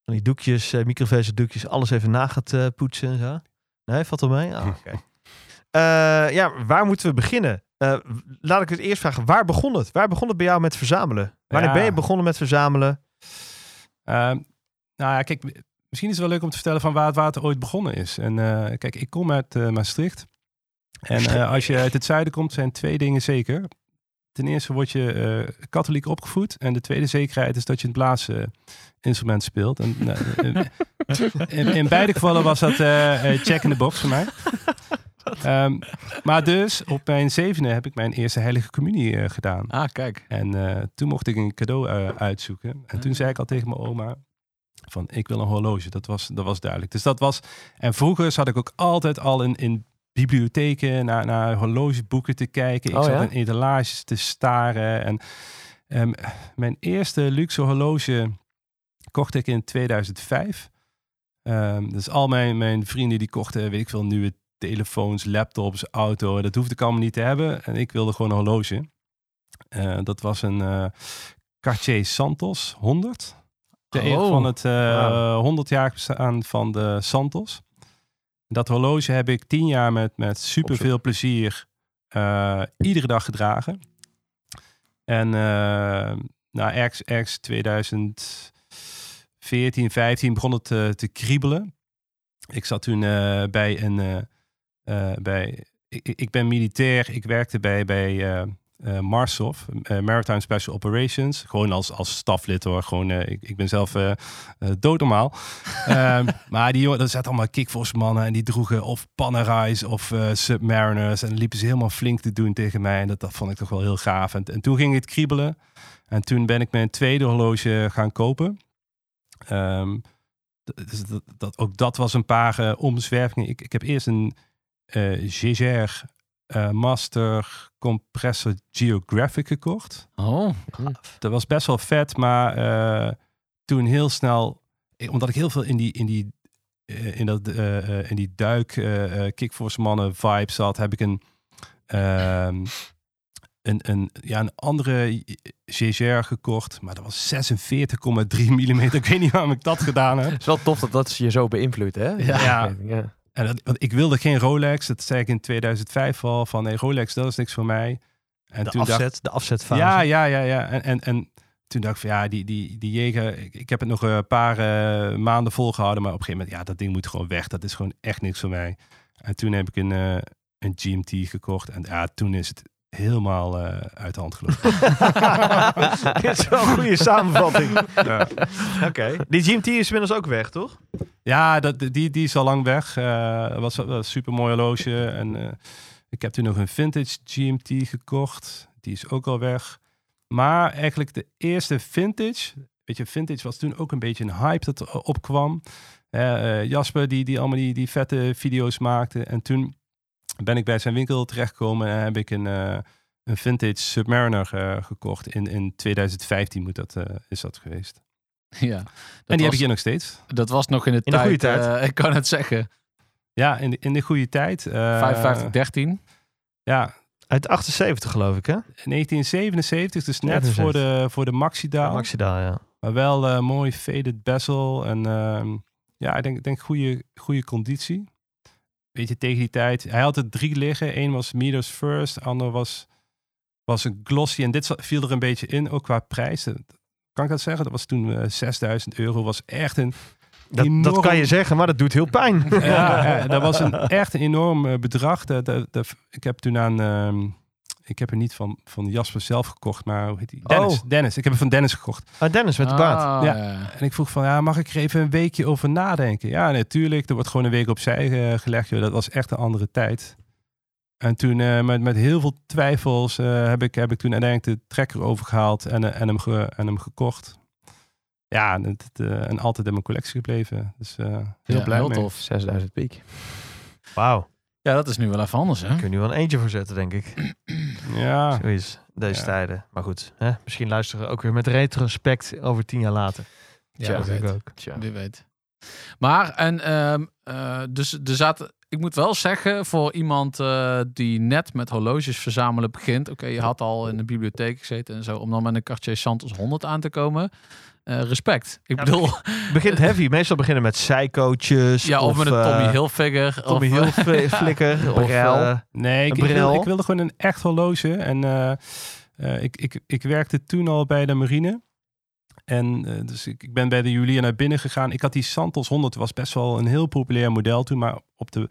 van die doekjes, eh microvezel doekjes, alles even na gaat eh, poetsen en zo. Nee, valt wel mee? *laughs* Oké. Eh, ja, waar moeten we beginnen? Eh, laat ik het eerst vragen. Waar begon het? Waar begon het bij jou met verzamelen? Wanneer Ja. ben je begonnen met verzamelen? Ehm, nou ja, kijk, misschien is het wel leuk om te vertellen van waar het water ooit begonnen is. En eh, kijk, ik kom uit eh, Maastricht. En eh, als je uit het zuiden komt, zijn twee dingen zeker. Ten eerste word je eh, katholiek opgevoed. En de tweede zekerheid is dat je een blaasinstrument speelt. En, nou, in, in, beide gevallen was dat eh, eh, check in de box voor mij. Ehm, maar dus, op mijn zevende heb ik mijn eerste heilige communie eh, gedaan. Ah, kijk. En eh, toen mocht ik een cadeau eh, uitzoeken. En toen zei ik al tegen mijn oma van ik wil een horloge. Dat was, dat was duidelijk. Dus dat was... En vroeger zat ik ook altijd al in, in bibliotheken naar, naar horlogeboeken te kijken. Ik Oh, zat ja? in etalages te staren. En ehm, mijn eerste luxe horloge kocht ik in 2005. Ehm, dus al mijn, mijn vrienden die kochten, weet ik veel, nieuwe telefoons, laptops, auto. Dat hoefde ik allemaal niet te hebben. En ik wilde gewoon een horloge. Eh, dat was een eh, Cartier Santos 100. De Oh, van het eh wauw. 100 jaar bestaan van de Santos. Dat horloge heb ik tien jaar met, met super veel plezier eh, iedere dag gedragen. En eh nou, ergens, ergens 2014, 15 begon het eh, te kriebelen. Ik zat toen bij een. bij, ik, ik ben militair. Ik werkte bij, bij eh eh, Marsov, eh, Maritime Special Operations. Gewoon als, als staflid hoor. Gewoon, eh, ik, ik ben zelf doodnormaal. *laughs* Ehm, maar die jongen, dat zaten allemaal kickforce mannen. En die droegen of Panerais of Submariners. En liepen ze helemaal flink te doen tegen mij. En dat, dat vond ik toch wel heel gaaf. En, en toen ging het kriebelen. En toen ben ik mijn tweede horloge gaan kopen. Ehm, dus dat, dat, ook dat was een paar omzwervingen. Ik, ik heb eerst een eh Jaeger eh, Master Compressor Geographic gekocht. Oh, Dat was best wel vet, maar eh, toen heel snel, eh, omdat ik heel veel in die, in die, in dat, in die duik kickforce mannen vibe zat, heb ik een, ehm, een, een, ja, een andere Jaeger gekocht, maar dat was 46,3 mm. Ik weet niet waarom ik dat gedaan heb. Het is wel tof dat dat je zo beïnvloedt, hè? Ja. ja. En dat, want ik wilde geen Rolex. Dat zei ik in 2005 al. Van nee, Rolex, dat is niks voor mij. En De toen afzet, dacht de afzetfase. ja, ja, ja, ja. En, en, en toen dacht ik van ja, die, die, die Jager, ik, ik heb het nog een paar eh, maanden volgehouden. Maar op een gegeven moment, ja, dat ding moet gewoon weg. Dat is gewoon echt niks voor mij. En toen heb ik een, eh, een GMT gekocht. En ja, toen is het helemaal eh, uit de hand gelopen. *laughs* *laughs* Dit is wel een goede samenvatting. ja. Oké. Die GMT is inmiddels ook weg, toch? Ja, dat, die, die is al lang weg. Eh was, was een super mooi horloge. En eh, ik heb toen nog een vintage GMT gekocht. Die is ook al weg. Maar eigenlijk de eerste vintage. Weet je, vintage was toen ook een beetje een hype dat er opkwam. Jasper, die, die allemaal die, die vette video's maakte. En toen ben ik bij zijn winkel terechtgekomen en heb ik een, eh, een vintage Submariner eh, gekocht. In, in 2015 moet dat, eh, is dat geweest. *laughs* ja. Dat en die heb was, ik hier nog steeds. Dat was nog in de In de tijd. goede tijd. eh, *laughs* ik kan het zeggen. Ja, in de, in de goede tijd. eh, 55, 13. Ja, Uit 78 geloof ik, hè? 1977, dus net 77. voor de, voor de Maxidaal. Maxidaal, ja. maar wel eh, mooi faded bezel. En ehm, ja, ik denk, ik denk goede, goede conditie. Weet je, tegen die tijd. Hij had er drie liggen. Eén was Meters First. De ander was, was een glossy. En dit viel er een beetje in, ook qua prijs. Dat- Kan ik dat zeggen? Dat was toen eh 6000 euro. Was echt een Dat, dat kan je zeggen, maar dat doet heel pijn. ja, dat was een, echt een enorm eh, bedrag. Dat, dat, dat- ik heb toen aan... ehm, ik heb er niet van, van Jasper zelf gekocht, maar hoe heet die? Dennis. Oh. Dennis. Ik heb er van Dennis gekocht. Ah, Dennis met de. Ah, Ja. ja. En ik vroeg van, ja, mag ik er even een weekje over nadenken? Ja, natuurlijk. er wordt gewoon een week opzij eh, gelegd. Joh. Dat was echt een andere tijd. En toen eh, met, met heel veel twijfels eh, heb, ik, heb ik toen uiteindelijk de trekker overgehaald en, en, hem, ge, en hem gekocht. Ja, en, het, eh, en altijd in mijn collectie gebleven. Dus eh, heel Ja, blij heel mee. tof. 6000 piek. Wauw. Ja, dat is nu wel even anders, hè? Kun je nu wel een eentje voor zetten, denk ik. *clears throat* Ja, Zoiets, deze Ja. tijden. Maar goed, hè? misschien luisteren we ook weer met retrospect over tien jaar later. Ja, dat wie ik weet. ook. Tja. Wie weet. Maar, en, ehm, eh, dus er zaten, ik moet wel zeggen, voor iemand eh, die net met horloges verzamelen begint. Oké, je had al in de bibliotheek gezeten en zo, om dan met een Cartier Santos 100 aan te komen. Eh, respect. Ik Ja, bedoel, Begint heavy. Meestal beginnen met psychootjes. ja, of, met een eh, Tommy Hilfiger. Tommy of, Hilfiger. of, Brel. eh, nee, ik, ik, wilde gewoon een echt horloge. En eh, eh, ik, ik, ik werkte toen al bij de marine. En eh, dus ik, ik ben bij de juwelier naar binnen gegaan. Ik had die Santos 100, was best wel een heel populair model toen. Maar op de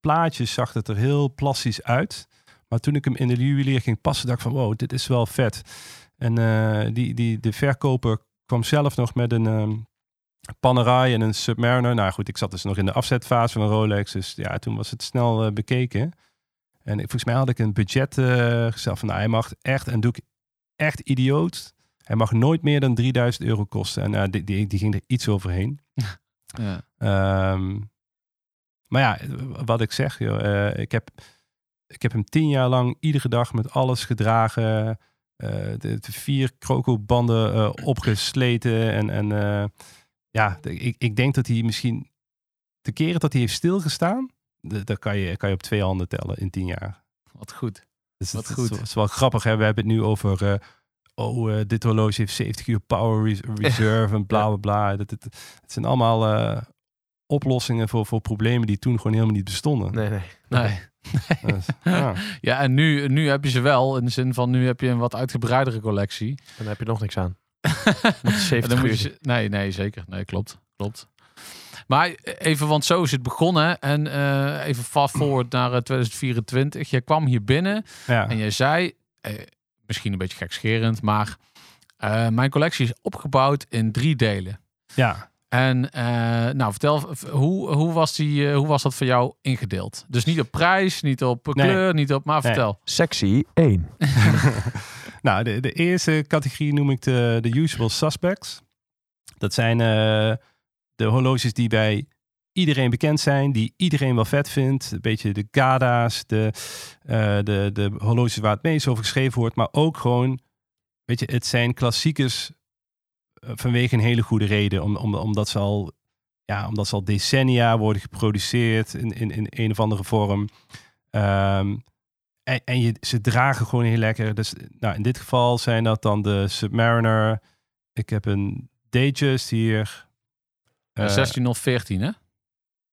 plaatjes zag het er heel plastisch uit. Maar toen ik hem in de juwelier ging passen, dacht ik van wow, dit is wel vet. En eh, die, die, de verkoper kwam zelf nog met een ehm Panerai en een Submariner. Nou goed, ik zat dus nog in de afzetfase van Rolex. Dus ja, toen was het snel eh, bekeken. En ik- volgens mij had ik een budget gesteld van, nou, hij mag echt, en doe ik echt idioot, hij mag nooit meer dan 3000 euro kosten. En eh, die, die, die ging er iets overheen. *laughs* ja. Ehm, maar ja, wat ik zeg, joh, ik, heb, ik heb hem tien jaar lang iedere dag met alles gedragen. Eh, de, de vier krokobanden eh, opgesleten. En, en eh, ja, de- ik, ik denk dat hij misschien de keren dat hij heeft stilgestaan, de- dat kan je, kan je op twee handen tellen in tien jaar. Wat goed. Dus Wat het, goed. Het, is wel grappig. Hè? We hebben het nu over. eh, oh, eh, dit horloge heeft 70 uur power res- *laughs* reserve en bla bla bla. Dat, het, het zijn allemaal eh, oplossingen voor, voor problemen die toen gewoon helemaal niet bestonden. Nee, nee. Nee. Dus, *laughs* ja. Ja, en nu, nu heb je ze wel. In de zin van, nu heb je een wat uitgebreidere collectie. Dan heb je nog niks aan. *laughs* En 70 dan moet je nee, nee, zeker. Nee, klopt. Klopt. Maar even, want zo is het begonnen. En eh, even fast forward naar eh, 2024. Jij kwam hier binnen Ja. en jij zei, eh, misschien een beetje gekscherend, maar eh, mijn collectie is opgebouwd in drie delen. ja. En eh, nou, vertel, hoe, hoe, was die, eh, hoe was dat voor jou ingedeeld? Dus niet op prijs, niet op Nee. kleur, niet op, maar Nee. vertel. Sexy 1. *laughs* nou, de, de eerste categorie noem ik de, de usual suspects. Dat zijn eh, de horloges die bij iedereen bekend zijn, die iedereen wel vet vindt. Een beetje de Gada's, de, eh, de, de horloges waar het meest over geschreven wordt, maar ook gewoon, weet je, het zijn klassiekers eh, vanwege een hele goede reden. Om, om, omdat, ze al, ja, omdat ze al decennia worden geproduceerd in, in, in een of andere vorm. Ehm, en, en je, ze dragen gewoon heel lekker. Dus nou, in dit geval zijn dat dan de Submariner. Ik heb een Datejust hier. Eh, Eh, 16014, hè?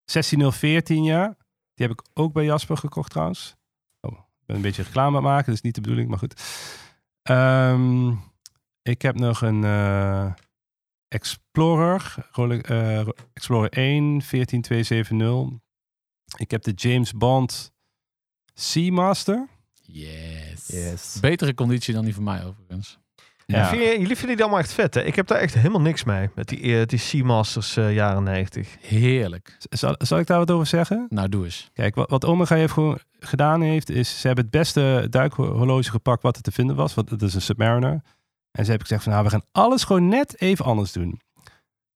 16014, ja. Die heb ik ook bij Jasper gekocht trouwens. Oh, ik ben een beetje reclame aan het maken, dat is niet de bedoeling, maar goed. Ehm, ik heb nog een eh, Explorer, Rolex, eh, Explorer 1, 14270. Ik heb de James Bond Seamaster. Yes. Yes. Betere conditie dan die van mij overigens. Ja. Vind je- jullie vinden die allemaal echt vet, hè? Ik heb daar echt helemaal niks mee. Met die, eh, die Seamasters eh, jaren 90. Heerlijk. Zal, zal ik daar wat over zeggen? Nou, doe eens. Kijk, wat, wat Omega heeft gewoon gedaan heeft, is ze hebben het beste duikhorloge gepakt wat er te vinden was. Wat, dat is een Submariner. En ze hebben gezegd van, nou, we gaan alles gewoon net even anders doen.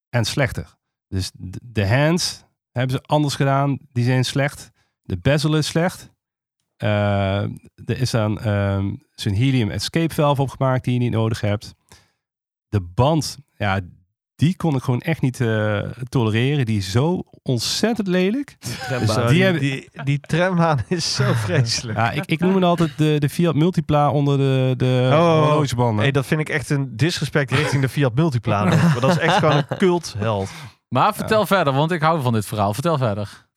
En slechter. Dus de, hands hebben ze anders gedaan. Die zijn slecht. De bezel is slecht. Eh, er is dan ehm, zo'n helium escape valve opgemaakt die je niet nodig hebt. De band, ja, die kon ik gewoon echt niet eh, tolereren. Die is zo ontzettend lelijk. Die die, hebben- die, die trambaan is zo *laughs* vreselijk. Ja, ik, ik noem het altijd de, de Fiat Multipla onder de, de Oh. Nee, dat vind ik echt een disrespect richting de Fiat Multipla. Maar dat is echt gewoon een cultheld. Maar vertel verder, want ik hou van dit verhaal. Vertel verder.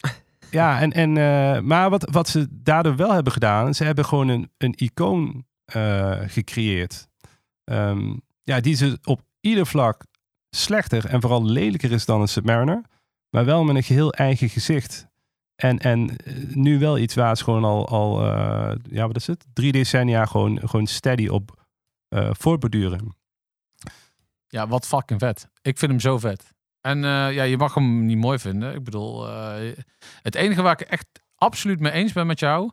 Ja, en, en, eh, maar wat, wat ze daardoor wel hebben gedaan, ze hebben gewoon een, een icoon eh, gecreëerd. Ehm, ja, die ze op ieder vlak slechter en vooral lelijker is dan een Submariner. Maar wel met een geheel eigen gezicht. En, en eh, nu wel iets waar ze gewoon al, al eh, ja, wat is het? Drie decennia gewoon, gewoon steady op eh voortborduren. Ja, wat fucking vet. Ik vind hem zo vet. En ja, je mag hem niet mooi vinden. Ik bedoel, het enige waar ik echt absoluut mee eens ben met jou,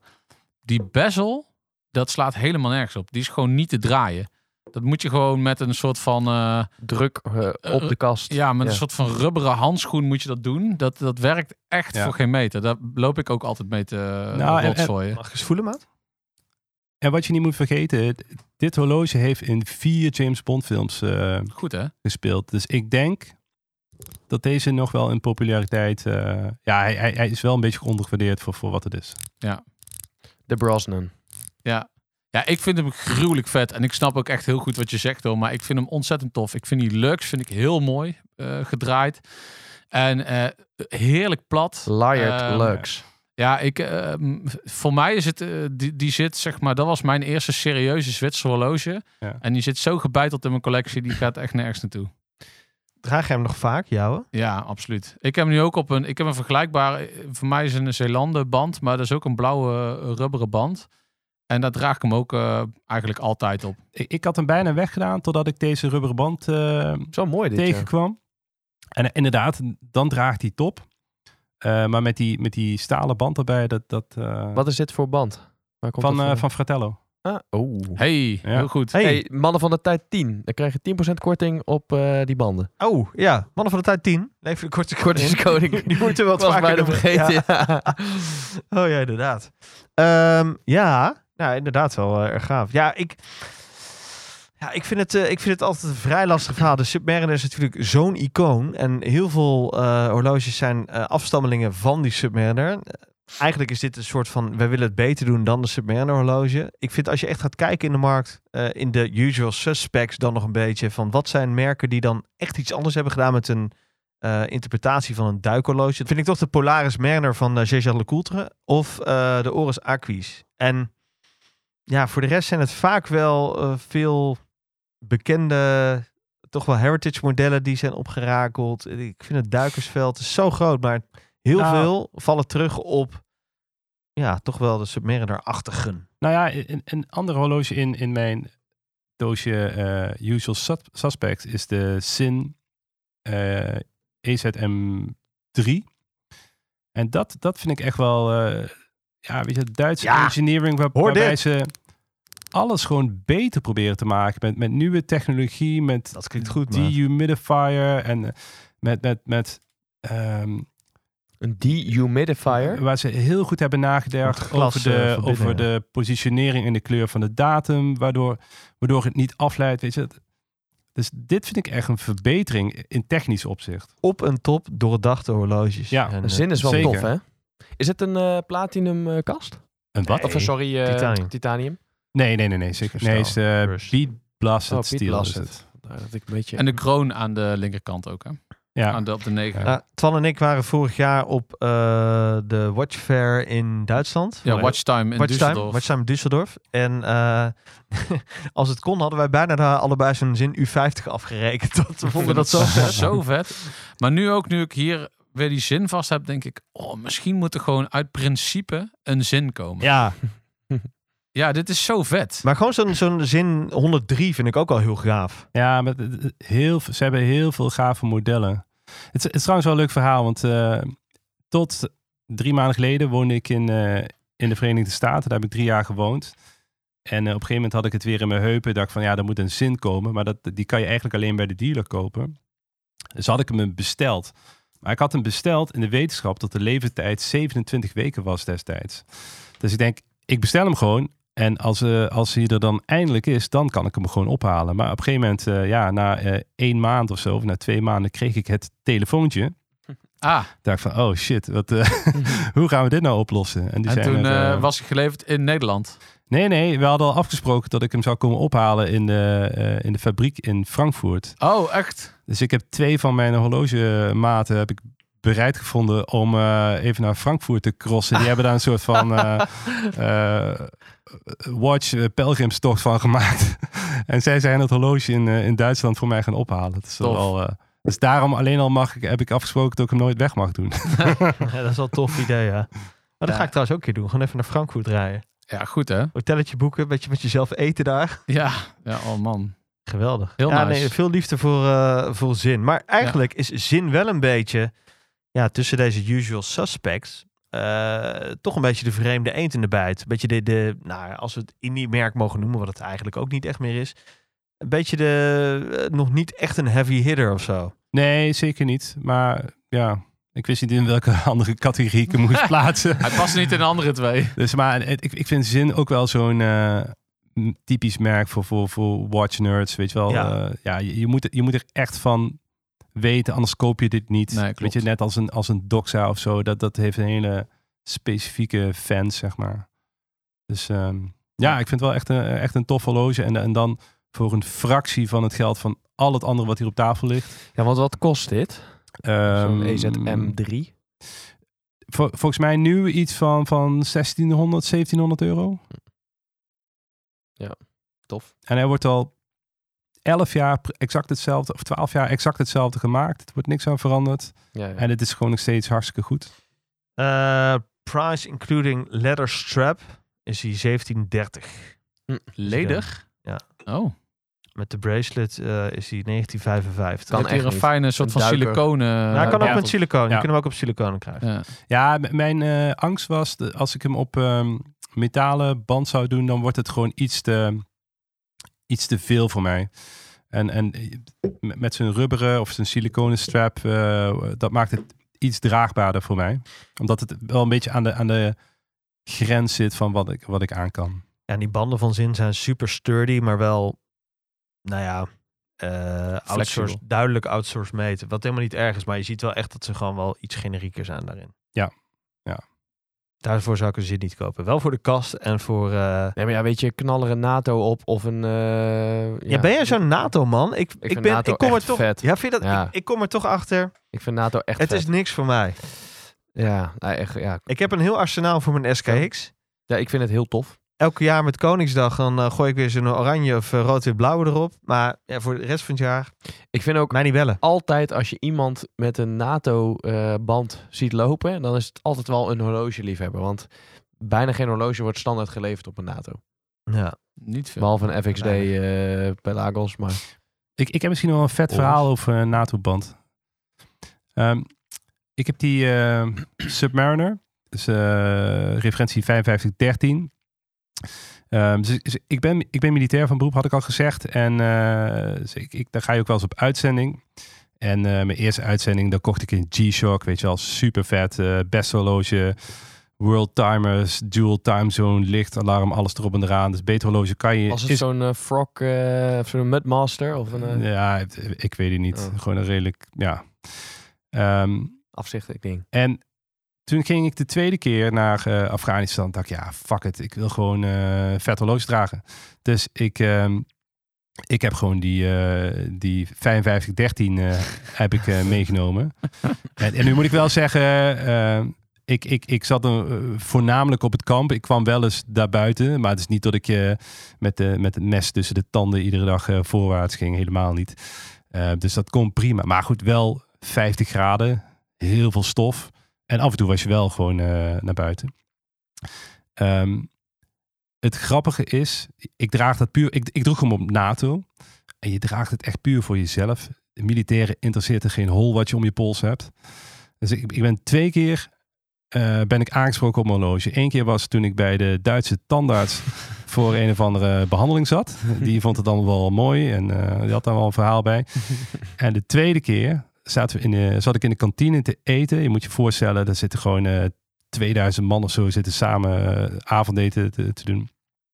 die bezel, dat slaat helemaal nergens op. Die is gewoon niet te draaien. Dat moet je gewoon met een soort van... eh, Druk eh, op de kast. ja, met Ja. een soort van rubberen handschoen moet je dat doen. Dat, dat werkt echt Ja. voor geen meter. Daar loop ik ook altijd mee te Nou, en- rotzooien. Mag ik eens voelen, maat? En wat je niet moet vergeten, dit horloge heeft in vier James Bond films eh, Goed hè? gespeeld. Dus ik denk dat deze nog wel in populariteit... eh, ja, hij, hij, is wel een beetje ondergewaardeerd voor, voor wat het is. De Brosnan. Ja. Ja, ik vind hem gruwelijk vet. En ik snap ook echt heel goed wat je zegt, hoor. Maar ik vind hem ontzettend tof. Ik vind die Lux vind ik heel mooi eh, gedraaid. En eh, heerlijk plat. Layered Ehm, Lux. Ja, ik, eh, m- voor mij is het, eh, die, die zit zeg maar, dat was mijn eerste serieuze Zwitser horloge. Ja. En die zit zo gebeiteld in mijn collectie, die gaat echt nergens naartoe. Draag jij hem nog vaak, jouwe? Ja, absoluut. Ik heb hem nu ook op een, ik heb een vergelijkbare, voor mij is het een Zeelanden band, maar dat is ook een blauwe rubberen band. En daar draag ik hem ook eh, eigenlijk altijd op. Ik, ik had hem bijna weggedaan totdat ik deze rubberen band eh, Zo mooi dit. ja. tegenkwam. En eh, inderdaad, dan draagt hij top. Eh, maar met die, met die stalen band erbij, dat... dat eh, Wat is dit voor band? Waar komt van, eh, van Fratello. Ah, oh. Hey, Ja. heel goed. Hey. Hey, mannen van de tijd 10. Dan krijg je 10% korting op eh, die banden. Oh, ja. Mannen van de tijd 10. Leven de korte Kort is koning. *laughs* Die moeten we wat was vaker bijna vergeten. Ja. Ja. *laughs* Oh ja, inderdaad. Ehm, ja, nou, inderdaad wel eh, erg gaaf. Ja, ik, ja ik, vind het, eh, ik vind het altijd een vrij lastig verhaal. De Submariner is natuurlijk zo'n icoon. En heel veel eh, horloges zijn afstammelingen van die Submariner. Eigenlijk is dit een soort van, wij willen het beter doen dan de Submariner horloge. Ik vind als je echt gaat kijken in de markt, in de usual suspects dan nog een beetje van wat zijn merken die dan echt iets anders hebben gedaan met een interpretatie van een duikhorloge. Dat vind ik toch de Polaris Mariner van uh, Jaeger LeCoultre of de Oris Aquis. En ja, voor de rest zijn het vaak wel eh, veel bekende, toch wel heritage modellen die zijn opgerakeld. Ik vind het duikersveld is zo groot, maar heel Nou. veel vallen terug op ja, toch wel de Submariner-achtigen. Nou ja, een, een ander horloge in, in mijn doosje eh, Usual Sus- Suspects is de Sin eh, EZM3. En dat, dat vind ik echt wel, ja, weet je, Duitse Ja, engineering waar, waarbij ze alles gewoon beter proberen te maken met, met nieuwe technologie, met Dat klinkt goed, dehumidifier en eh, met, met, met ehm, Een dehumidifier. Waar ze heel goed hebben nagedacht glas, over, de, eh, over de positionering en de kleur van de datum, waardoor, waardoor het niet afleidt. Weet je. Dus dit vind ik echt een verbetering in technisch opzicht. Op een top doordachte horloges. Ja, En, zin is wel zeker. tof, hè? Is het een eh, platinum eh, kast? Een wat? Of eh, sorry, eh, titanium. titanium. Nee, nee, nee, nee. Zeker. Nee, het is uh, bead blasted Oh, steel. is blasted. het. Dat ik een beetje... En de kroon aan de linkerkant ook, hè? Ja. Aan de, op de negen. Nou, Twan en ik waren vorig jaar op eh, de Watch Fair in Duitsland. ja, Watchtime in Watchtime, Düsseldorf. Watchtime Düsseldorf. En eh, *laughs* als het kon, hadden wij bijna daar allebei zo'n zin U50 afgerekend. *laughs* Dat we vonden dat zo *laughs* vet. Zo vet. Maar nu ook, nu ik hier weer die zin vast heb, denk ik, oh, misschien moet er gewoon uit principe een zin komen. Ja, *laughs* Ja, dit is zo vet. maar gewoon zo'n zo'n zin 103 vind ik ook al heel gaaf. Ja, met heel, ze hebben heel veel gave modellen. Het, is- het is trouwens wel een leuk verhaal, want eh, tot drie maanden geleden woonde ik in, eh, in de Verenigde Staten. Daar heb ik drie jaar gewoond. En eh, op een gegeven moment had ik het weer in mijn heupen. Ik dacht van ja, er moet een zin komen. Maar dat, die kan je eigenlijk alleen bij de dealer kopen. Dus had ik hem besteld. Maar ik had hem besteld in de wetenschap dat de leeftijd 27 weken was destijds. Dus ik denk, ik bestel hem gewoon. En als, eh, als hij er dan eindelijk is, dan kan ik hem gewoon ophalen. Maar op een gegeven moment, eh, ja, na eh, één maand of zo, of na twee maanden, kreeg ik het telefoontje. *laughs* Ah, dacht van, oh shit, wat, *laughs* hoe gaan we dit nou oplossen? die en zijn toen er, was ik geleverd in Nederland. Nee, nee, we hadden al afgesproken dat ik hem zou komen ophalen in de, in de fabriek in Frankfurt. Oh, echt? Dus ik heb twee van mijn horlogematen heb ik bereid gevonden om eh, even naar Frankfurt te crossen. Die *laughs* hebben daar een soort van eh, eh, watch pelgrimstocht van gemaakt. *laughs* en zij zijn het horloge in, in Duitsland voor mij gaan ophalen. Dat is Tof. wel, eh, dus daarom alleen al mag ik, heb ik afgesproken dat ik hem nooit weg mag doen. *laughs* Ja, dat is wel een tof idee, ja. Maar dat Ja. ga ik trouwens ook een keer doen. Gewoon even naar Frankfurt rijden. Ja, goed hè? Hotelletje boeken, een beetje met jezelf eten daar. Ja, ja oh man. Geweldig. Heel ja, nice. nee, veel liefde voor, eh, voor zin. Maar eigenlijk is zin wel een beetje ja, tussen deze usual suspects. eh, toch een beetje de vreemde eend in de bijt. Een beetje de, de nou, als we het indie-merk mogen noemen, wat het eigenlijk ook niet echt meer is. een beetje de, eh, nog niet echt een heavy hitter of zo. Nee, zeker niet. Maar ja, ik wist niet in welke *laughs* andere categorie ik hem moest *laughs* plaatsen. Hij past niet in de andere twee. Dus, maar ik, ik vind Zin ook wel zo'n eh, typisch merk voor, voor, voor watch nerds, weet je wel. Ja. Ja, ja je, je, moet, je moet er echt van weten, anders koop je dit niet. Nee, weet je, net als een, als een Doxa of zo, dat, dat heeft een hele specifieke fans, zeg maar. Dus ehm, ja, ik vind het wel echt een, echt een tof horloge. En, en dan voor een fractie van het geld van al het andere wat hier op tafel ligt. Ja, want wat kost dit? Zo'n E Ehm, EZM3. Vol- volgens mij nu iets van, van 1600, 1700 euro. Tof. En hij wordt al 11 jaar exact hetzelfde, of 12 jaar exact hetzelfde gemaakt. Er wordt niks aan veranderd. Ja, ja. En het is gewoon nog steeds hartstikke goed. Eh, price including leather strap is hij 1730. Ledig? Ja. Oh, Met de bracelet eh, is hij 1955. Kan echt een niet. fijne soort Een van duiker. siliconen. Nou, hij kan ook ja. met siliconen. Je Ja. kunt hem ook op siliconen krijgen. Ja. Ja, mijn eh, angst was, de- als ik hem op ehm, metalen band zou doen, dan wordt het gewoon iets te, iets te veel voor mij. En, en met zijn rubberen of zijn siliconen strap, eh, dat maakt het iets draagbaarder voor mij. Omdat het wel een beetje aan de, aan de grens zit van wat ik, wat ik aan kan. Ja, en die banden van Zin zijn super sturdy, maar wel, nou ja, eh outsource, duidelijk outsource meten. Wat helemaal niet erg is, maar je ziet wel echt dat ze gewoon wel iets generieker zijn daarin. Ja. Daarvoor zou ik een Zin niet kopen. Wel voor de kast en voor... eh, Nee, maar ja, weet je, knal er een NATO op of een... eh, Ja, ben jij zo'n NATO-man? Ik, ik, ben, NATO ik kom er toch. vet. Ja, vind je dat? Ja. Ik, ik kom er toch achter. Ik vind NATO echt Het vet. is niks voor mij. Ja, nou, echt, ja. Ik heb een heel arsenaal voor mijn SKX. ja, ik vind het heel tof. Elke jaar met Koningsdag dan eh, gooi ik weer zo'n oranje of eh, rood-wit-blauwe erop. Maar ja, voor de rest van het jaar, Ik vind ook mij niet bellen. altijd als je iemand met een NATO-band ziet lopen, dan is het altijd wel een horlogeliefhebber. Want bijna geen horloge wordt standaard geleverd op een NATO. Ja. Niet veel. Behalve een FXD eh Pelagos, maar... Ik, ik heb misschien wel een vet verhaal over een NATO-band. Ehm, ik heb die eh, *clears throat* Submariner, dus eh, referentie 5513. Ehm, dus, dus ik, ben, ik ben militair van beroep, had ik al gezegd. En eh, dus ik, ik, daar ga je ook wel eens op uitzending. En eh, mijn eerste uitzending, daar kocht ik een G-Shock, weet je wel, super vet, eh best horloge, world timers, dual time zone, lichtalarm, alles erop en eraan. Dus beter horloge kan je... Was het is- zo'n Frog, of zo'n Mudmaster of een ja, ik weet het niet. Oh. Gewoon een redelijk, ja. Ehm, afzichtelijk ding? en toen ging ik de tweede keer naar eh, Afghanistan. Dacht ik, ja, fuck it. Ik wil gewoon horloge dragen. Dus ik, ehm, ik heb gewoon die, eh die 5513 eh, *laughs* heb ik meegenomen. En, en nu moet ik wel zeggen, eh, ik, ik, ik zat voornamelijk op het kamp. Ik kwam wel eens daarbuiten. Maar het is niet dat ik met, de, met het mes tussen de tanden iedere dag voorwaarts ging. Helemaal niet. Dus dat kon prima. Maar goed, wel 50 graden. Heel veel stof. En af en toe was je wel gewoon eh, naar buiten. Ehm, het grappige is, ik draag dat puur. Ik, ik droeg hem op NATO. En je draagt het echt puur voor jezelf. De militairen interesseert er geen hol wat je om je pols hebt. Dus ik, ik ben twee keer eh, ben ik aangesproken op mijn horloge. Eén keer was toen ik bij de Duitse tandarts *laughs* voor een of andere behandeling zat. Die vond het dan wel mooi en eh, die had daar wel een verhaal bij. *laughs* En de tweede keer zaten we in de, zat ik in de kantine te eten. Je moet je voorstellen, er zitten gewoon eh 2000 man of zo zitten samen eh, avondeten te, te doen.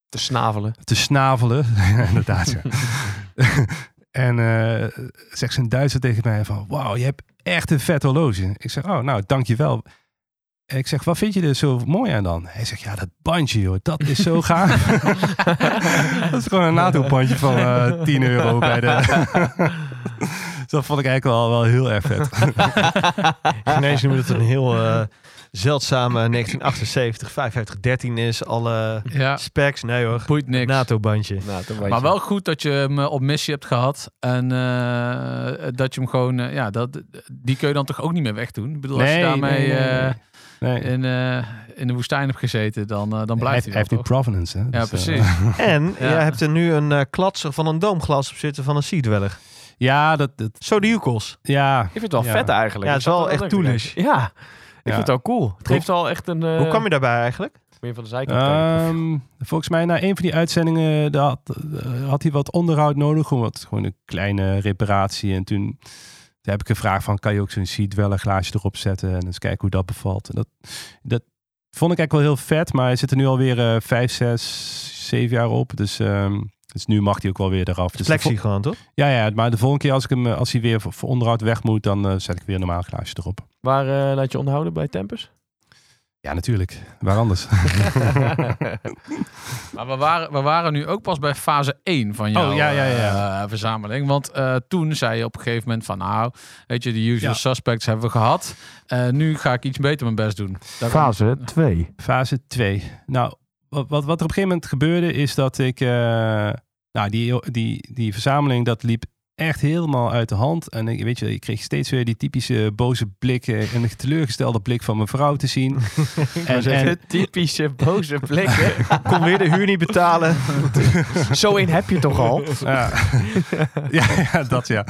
Te snavelen. Te snavelen. *laughs* Inderdaad, *laughs* en eh zegt zijn Duitser tegen mij van, wauw, je hebt echt een vet horloge. Ik zeg, oh, nou, dankjewel. En ik zeg, wat vind je er zo mooi aan dan? Hij zegt, ja, dat bandje, joh, dat is zo gaaf. *laughs* dat is gewoon een NATO-bandje van eh 10 euro bij de... Dat vond ik eigenlijk wel, wel heel erg vet. *laughs* Chinezen noemen het een heel eh, zeldzame 1978 5513 is. Alle Ja, specs, nee hoor. boeit niks. NATO-bandje. Maar je. wel goed dat je hem eh, op missie hebt gehad. En eh, dat je hem gewoon... ja, dat, die kun je dan toch ook niet meer wegdoen? Ik bedoel, als je daarmee nee, nee, eh, nee. in, eh, in de woestijn hebt gezeten, dan, dan hij blijft hij hij heeft nu toch? provenance, hè? Ja, Dus, precies. En *laughs* Ja. jij hebt er nu een eh, klatser van een doomglas op zitten van een Sea Dweller. Ja, dat, dat, Zo de Yukos. ja. Ik vind het wel Ja. vet eigenlijk. Ja, het is wel echt toelish. Ja, ik Ja. vind het wel cool. Het geeft wel echt een... eh, Hoe kwam je daarbij eigenlijk? Meer van de zijkant Ehm, volgens mij na een van die uitzendingen had, eh, had hij wat onderhoud nodig. Gewoon, wat, gewoon een kleine reparatie. En toen, toen heb ik gevraagd van, kan je ook zo'n seat wel een glaasje erop zetten? En eens kijken hoe dat bevalt. En dat, dat vond ik eigenlijk wel heel vet. Maar hij zit er nu alweer eh vijf, zes, zeven jaar op. Dus, ehm, dus nu mag hij ook wel weer eraf. Dus Flexie gewoon, toch? ja, ja, maar de volgende keer als, ik hem, eh, als hij weer voor, onderhoud weg moet, dan eh, zet ik weer een normaal glaasje erop. Waar eh, laat je onderhouden bij Tempus? Ja, natuurlijk. Waar anders? *laughs* Maar we waren, we waren nu ook pas bij fase 1 van jouw Oh, ja, ja, ja. eh, verzameling. Want eh, toen zei je op een gegeven moment van... Nou, weet je, de usual Ja. suspects hebben we gehad. Eh, nu ga ik iets beter mijn best doen. Daar- 2. Fase 2. Nou, wat, wat, wat er op een gegeven moment gebeurde is dat ik... eh, nou, die, die, die verzameling, dat liep echt helemaal uit de hand. En ik, weet je, ik kreeg steeds weer die typische boze blik en een teleurgestelde blik van mijn vrouw te zien. *laughs* en, en, typische boze *laughs* blikken. *laughs* Kon weer de huur niet betalen. Zo een heb je toch al? ja. ja, ja, dat ja.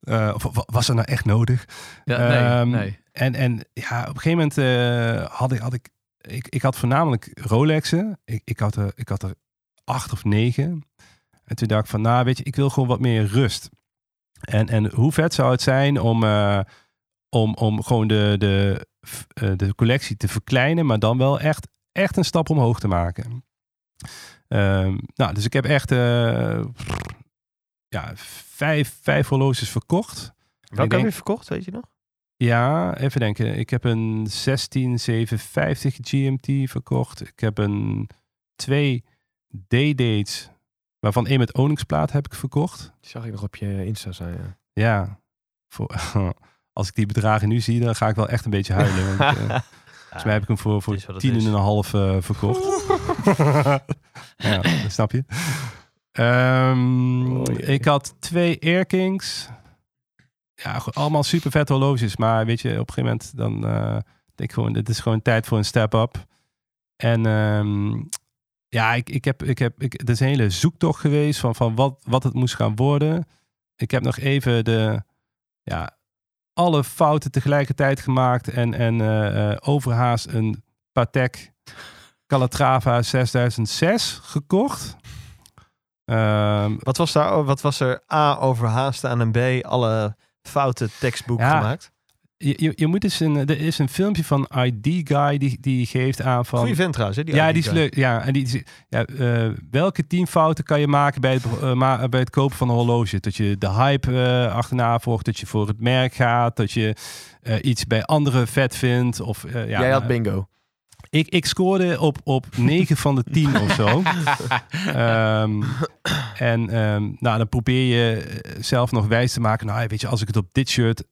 Eh, was dat nou echt nodig? Ja, nee, Ehm, nee. En, en ja, op een gegeven moment eh, had ik, had ik, ik, ik had voornamelijk Rolexen. Ik, ik, had er, ik had er acht of negen. En toen dacht ik van, nou weet je, ik wil gewoon wat meer rust. En, en hoe vet zou het zijn om, eh, om, om gewoon de, de, eh, de collectie te verkleinen, maar dan wel echt, echt een stap omhoog te maken. Ehm, nou, dus ik heb echt eh, ja, vijf, vijf horloges verkocht. Welke denk- heb je verkocht, weet je nog? Ja, even denken. Ik heb een 16750 GMT verkocht. Ik heb een twee D-dates, waarvan één met oningsplaat heb ik verkocht. Die zag ik nog op je Insta zijn. Ja. Ja, voor, *laughs* als ik die bedragen nu zie, dan ga ik wel echt een beetje huilen. Want, eh, *laughs* volgens mij heb ik hem voor, voor tien en een half eh, verkocht. *laughs* ja, dat snap je. Ehm, Oh, ik had twee Air Kings. Ja, allemaal super vet horloges. Maar weet je, op een gegeven moment dan eh, denk ik gewoon, dit is gewoon tijd voor een step-up. En ehm, ja, ik, ik heb, ik heb, ik, het is een hele zoektocht geweest van, van wat, wat het moest gaan worden. Ik heb nog even de, ja, alle fouten tegelijkertijd gemaakt en, en eh, overhaast een Patek Calatrava 6006 gekocht. Ehm, Wat was, daar, wat was er A overhaast aan en B alle foute tekstboek Ja, gemaakt? je, je, je moet eens een, er is een filmpje van ID Guy die, die geeft aan van. Goeie vent trouwens, hè? Die ja, ID die is guy. leuk. Ja, en die, ja, eh, welke tien fouten kan je maken bij het, eh, bij het kopen van een horloge? Dat je de hype eh, achterna volgt, dat je voor het merk gaat, dat je eh, iets bij anderen vet vindt. Of, eh, ja, Jij had bingo. Ik, ik scoorde op, op 9 van de 10 of zo. *laughs* Ehm, en ehm, nou, dan probeer je eh, zelf nog wijs te maken. Nou, weet je, als ik het op dit shirt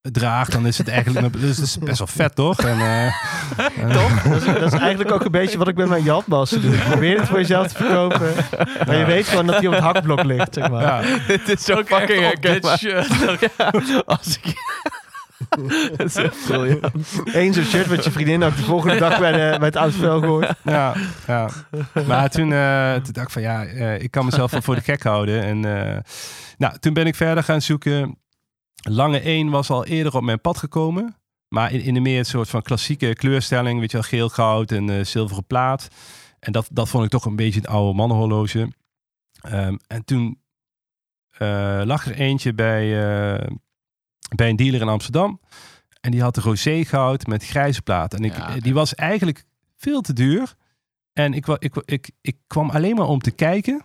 draag, dan is het eigenlijk dus het is best wel vet, toch? En, eh, *laughs* Toch? Dat is, dat is eigenlijk ook een beetje wat ik met mijn jatbassen doe. Ik probeer het voor jezelf te verkopen. Maar je weet gewoon dat hij op het hakblok ligt, zeg maar. ja, *laughs* Het is zo fucking herkenbaar. shirt. Als ik... *laughs* Dat is echt briljant. Eén zo'n shirt met je vriendin ook de volgende dag bij, de, bij het oud spel gooit. ja, ja. Maar toen, eh, toen dacht ik van ja, eh, ik kan mezelf wel voor de gek houden. En eh, nou, toen ben ik verder gaan zoeken. Lange 1 was al eerder op mijn pad gekomen. Maar in, in een meer een soort van klassieke kleurstelling. Weet je wel, geel, goud en eh, zilveren plaat. En dat, dat vond ik toch een beetje een oude mannenhorloge. Ehm, en toen eh, lag er eentje bij, eh, bij een dealer in Amsterdam. En die had de rosé goud met grijze plaat. En ik, Ja, eh, die was eigenlijk veel te duur. En ik, ik, ik, ik kwam alleen maar om te kijken.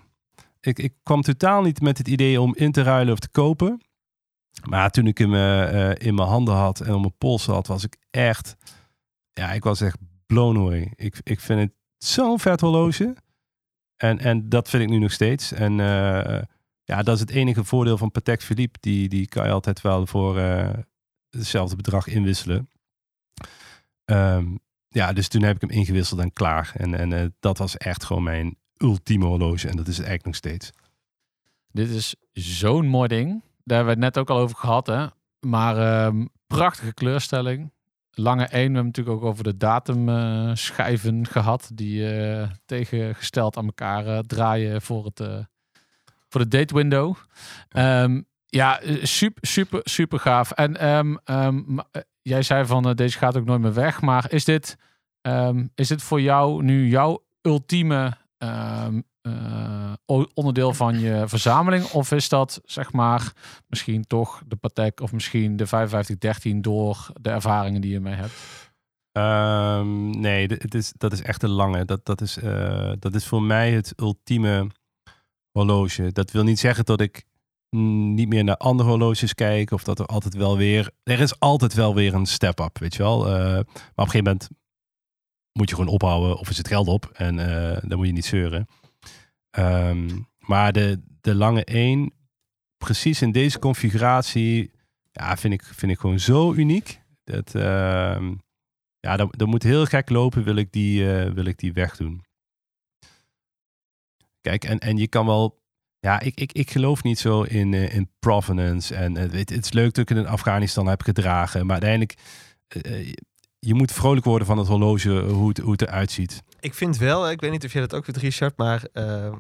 Ik, ik kwam totaal niet met het idee om in te ruilen of te kopen. Maar toen ik hem eh, eh, in mijn handen had en op mijn pols had, was ik echt... Ja, ik was echt blown away. Ik, ik vind het zo'n vet horloge. En, en dat vind ik nu nog steeds. En ja, dat is het enige voordeel van Patek Philippe. Die, die kan je altijd wel voor eh, hetzelfde bedrag inwisselen. Ehm, ja, dus toen heb ik hem ingewisseld en klaar. En, en eh, dat was echt gewoon mijn ultieme horloge. En dat is het eigenlijk nog steeds. Dit is zo'n mooi ding. Daar hebben we het net ook al over gehad, hè. Maar ehm, prachtige kleurstelling. Lange 1, we hebben natuurlijk ook over de datumschijven gehad. Die eh, tegengesteld aan elkaar eh, draaien voor, het, eh, voor de date window. Ehm, ja, eh, super, super, super gaaf. En ehm, ehm, eh, jij zei van eh, deze gaat ook nooit meer weg. Maar is dit Ehm, is dit voor jou nu jouw ultieme ehm, onderdeel van je verzameling? Of is dat zeg maar misschien toch de Patek of misschien de 5513 door de ervaringen die je mee hebt? Ehm, nee, het is, dat is echt een lange. Dat, dat, is, dat is voor mij het ultieme Dat wil niet zeggen dat ik niet meer naar andere horloges kijk. Of dat er altijd wel weer... Er is altijd wel weer een step-up, weet je wel. Eh, maar op een gegeven moment moet je gewoon ophouden. Of is het geld op. En eh, dan moet je niet zeuren. Ehm, maar de, de lange 1, precies in deze configuratie... Ja, vind ik, vind ik gewoon zo uniek. Dat... ehm, ja, dat, dat moet heel gek lopen, wil ik die, eh, wil ik die wegdoen. Kijk, en, en je kan wel... Ja, ik, ik, ik geloof niet zo in, eh, in provenance. En eh, weet, het is leuk dat ik het in Afghanistan heb gedragen. Maar uiteindelijk, eh, eh, je moet vrolijk worden van het horloge, eh, hoe het, hoe het eruit ziet. Ik vind wel, ik weet niet of jij dat ook weet, Richard, maar eh, eh,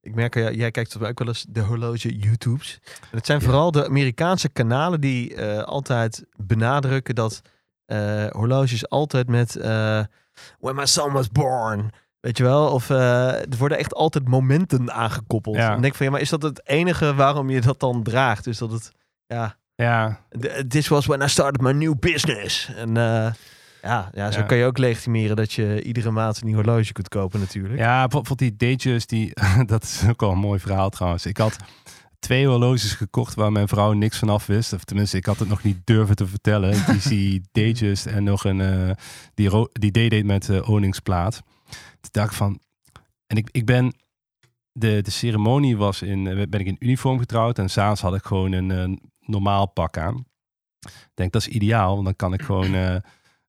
ik merk, uh, jij kijkt ook wel eens de horloge YouTubes. En het zijn Ja. vooral de Amerikaanse kanalen die eh, altijd benadrukken dat eh, horloges altijd met eh, When my son was born, weet je wel? Of eh, er worden echt altijd momenten aangekoppeld. Ja. En ik denk van, ja, maar is dat het enige waarom je dat dan draagt? Dus dat het, ja, Ja, th- this was when I started my new business. En eh, ja, ja, zo Ja. kan je ook legitimeren dat je iedere maand een nieuw horloge kunt kopen natuurlijk. ja bijvoorbeeld die Datejust, die, *laughs* dat is ook wel een mooi verhaal trouwens. Ik had twee horloges gekocht waar mijn vrouw niks van af wist. Of tenminste, ik had het nog niet durven te vertellen. *laughs* Die Datejust en nog een, eh, die, die D-date met eh oningsplaat. Toen dacht ik van, en ik, ik ben, de, de ceremonie was in, eh, ben ik in uniform getrouwd. En s'avonds had ik gewoon een, eh, normaal pak aan. Ik denk, dat is ideaal, want dan kan ik gewoon... eh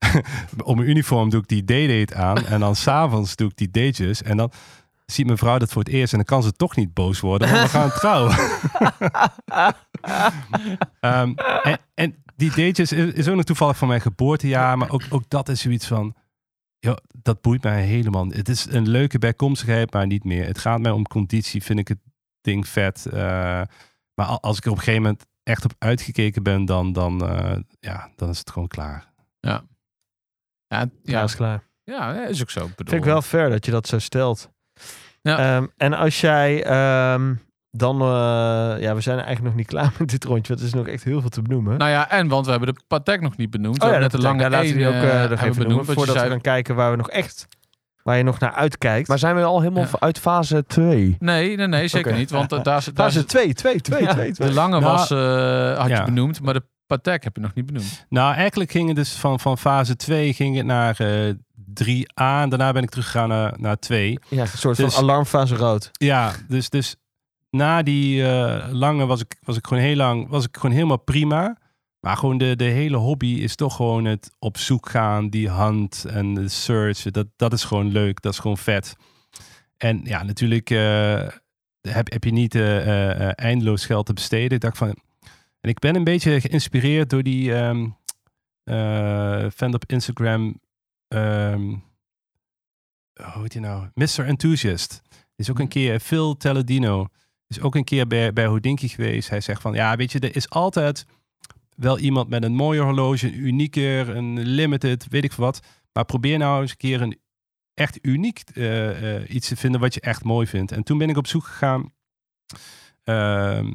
*laughs* op mijn uniform doe ik die D-date aan. En dan s'avonds doe ik die dates. En dan ziet mijn vrouw dat voor het eerst. En dan kan ze toch niet boos worden. Want we gaan *laughs* trouwen. *laughs* Ehm, en, en die dates is, is ook nog toevallig van mijn geboortejaar. Maar ook, ook dat is zoiets van... joh, dat boeit mij helemaal. Het is een leuke bijkomstigheid, maar niet meer. Het gaat mij om conditie. Vind ik het ding vet. Eh, maar al- als ik er op een gegeven moment echt op uitgekeken ben... dan, dan, eh, ja, dan is het gewoon klaar. Ja, Ja, ja, is klaar. ja, is ook zo. Ik bedoel, Vind ik wel fair dat je dat zo stelt. Ja. Ehm, en als jij ehm, dan, eh, ja, we zijn eigenlijk nog niet klaar met dit rondje, want er is nog echt heel veel te benoemen. Nou ja, en want we hebben de Patek nog niet benoemd. We oh ja, hebben dat net de lange laten we ook eh, nog hebben even benoemd. benoemen, voordat we zei- gaan kijken waar we nog echt, waar je nog naar uitkijkt. Maar zijn we al helemaal Ja. uit fase 2? Nee, nee, nee, zeker niet. Want *laughs* daar, zit- daar Fase zit- 2, 2, 2, Ja. 2, de lange Nou, was, eh, had je benoemd, maar de Patek heb je nog niet benoemd. Nou, eigenlijk ging het dus van, van fase 2 ging het naar eh 3A. En daarna ben ik teruggegaan naar, naar 2. Ja. Een soort Dus- van alarmfase rood. Ja, dus, dus na die eh, lange was ik, was ik gewoon heel lang, was ik gewoon helemaal prima. Maar gewoon de, de hele hobby is toch gewoon het op zoek gaan, die hand en de search. Dat, dat is gewoon leuk, dat is gewoon vet. En ja, natuurlijk eh, heb, heb je niet eh, eindeloos geld te besteden. Ik dacht van, en ik ben een beetje geïnspireerd door die fan op Instagram. Ehm, hoe heet hij nou? Mr. Enthusiast. Is ook een keer Phil Telladino. Is ook een keer bij, bij Houdinki geweest. Hij zegt van ja, weet je, er is altijd wel iemand met een mooier horloge, een unieker, een limited, weet ik wat. Maar probeer nou eens een keer een echt uniek eh, eh, iets te vinden wat je echt mooi vindt. En toen ben ik op zoek gegaan. Ehm,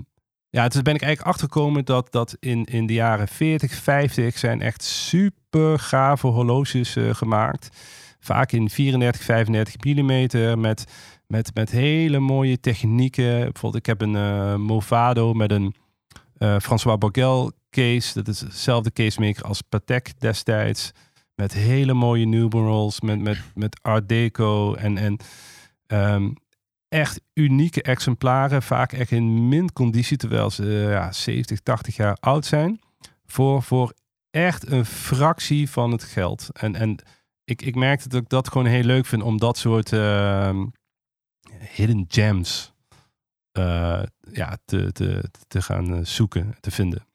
ja, toen ben ik eigenlijk achtergekomen dat, dat in, in de jaren 40, 50 zijn echt super gave horloges eh, gemaakt. Vaak in 34, 35 mm met, met, met hele mooie technieken. Bijvoorbeeld, ik heb een eh, Movado met een eh, François Borgel case. Dat is dezelfde casemaker als Patek destijds. Met hele mooie numerals, met, met, met Art Deco en, en ehm, echt unieke exemplaren. Vaak echt in min conditie, terwijl ze eh, ja, 70, 80 jaar oud zijn. Voor, voor echt een fractie van het geld. En, en ik, ik merkte dat ik dat gewoon heel leuk vind om dat soort ehm, hidden gems eh, ja, te, te, te gaan eh, zoeken, te vinden.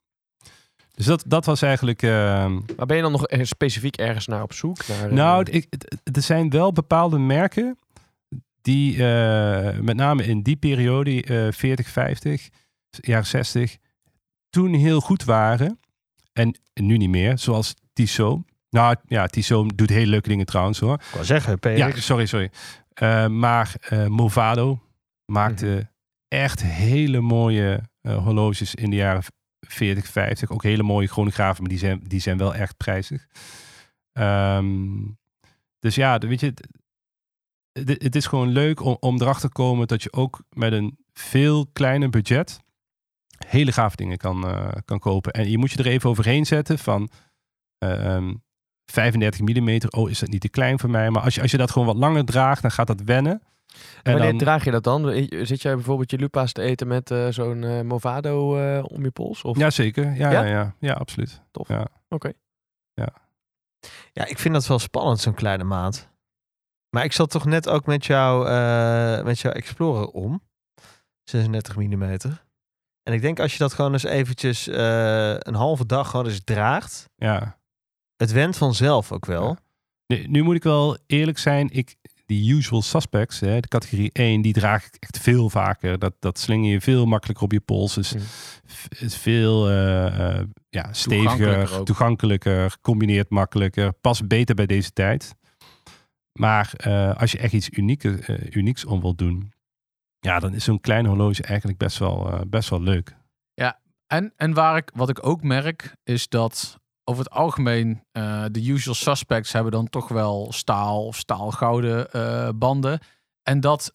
Dus dat, dat was eigenlijk. ehm, Maar ben je dan nog specifiek ergens naar op zoek? Naar, nou, ik, er zijn wel bepaalde merken die eh, met name in die periode, eh 40, 50, jaren 60, toen heel goed waren. En nu niet meer, zoals Tissot. Nou ja, Tissot doet hele leuke dingen trouwens hoor. Ik wou zeggen, PX. Ja, sorry, sorry. Eh, maar eh, Movado maakte echt hele mooie horloges in de jaren 40, 50. Ook hele mooie chronografen, maar die zijn, die zijn wel echt prijzig. Ehm, dus ja, weet je, het- het, is gewoon leuk om, om erachter te komen dat je ook met een veel kleiner budget hele gave dingen kan, eh, kan kopen. En je moet je er even overheen zetten van eh, ehm, 35 mm. Oh, is dat niet te klein voor mij? Maar als je, als je dat gewoon wat langer draagt, dan gaat dat wennen. En Wanneer dan, draag je dat dan? Zit jij bijvoorbeeld je lupa's te eten met eh, zo'n eh, Movado eh, om je pols? Of? ja, zeker. Ja, Ja? ja? Ja, ja, absoluut. Tof. Ja. Oké. Ja, ik vind dat wel spannend, zo'n kleine maat. Maar ik zat toch net ook met, jou, eh, met jouw Explorer om. 36 mm. En ik denk als je dat gewoon eens eventjes eh, een halve dag gewoon eens draagt. ja. Het went vanzelf ook wel. Ja. Nu, nu moet ik wel eerlijk zijn. Ik, die usual suspects, hè, de categorie 1, die draag ik echt veel vaker. Dat, dat sling je veel makkelijker op je pols. Dus Mm. het is veel eh, eh, ja, steviger, Toegankelijker toegankelijker, combineert makkelijker. Past beter bij deze tijd. Maar eh, als je echt iets unieke, eh, unieks om wilt doen, ja, dan is zo'n klein horloge eigenlijk best wel, eh, best wel leuk. En, en waar ik, wat ik ook merk, is dat over het algemeen de usual suspects hebben dan toch wel staal of staalgouden banden. En dat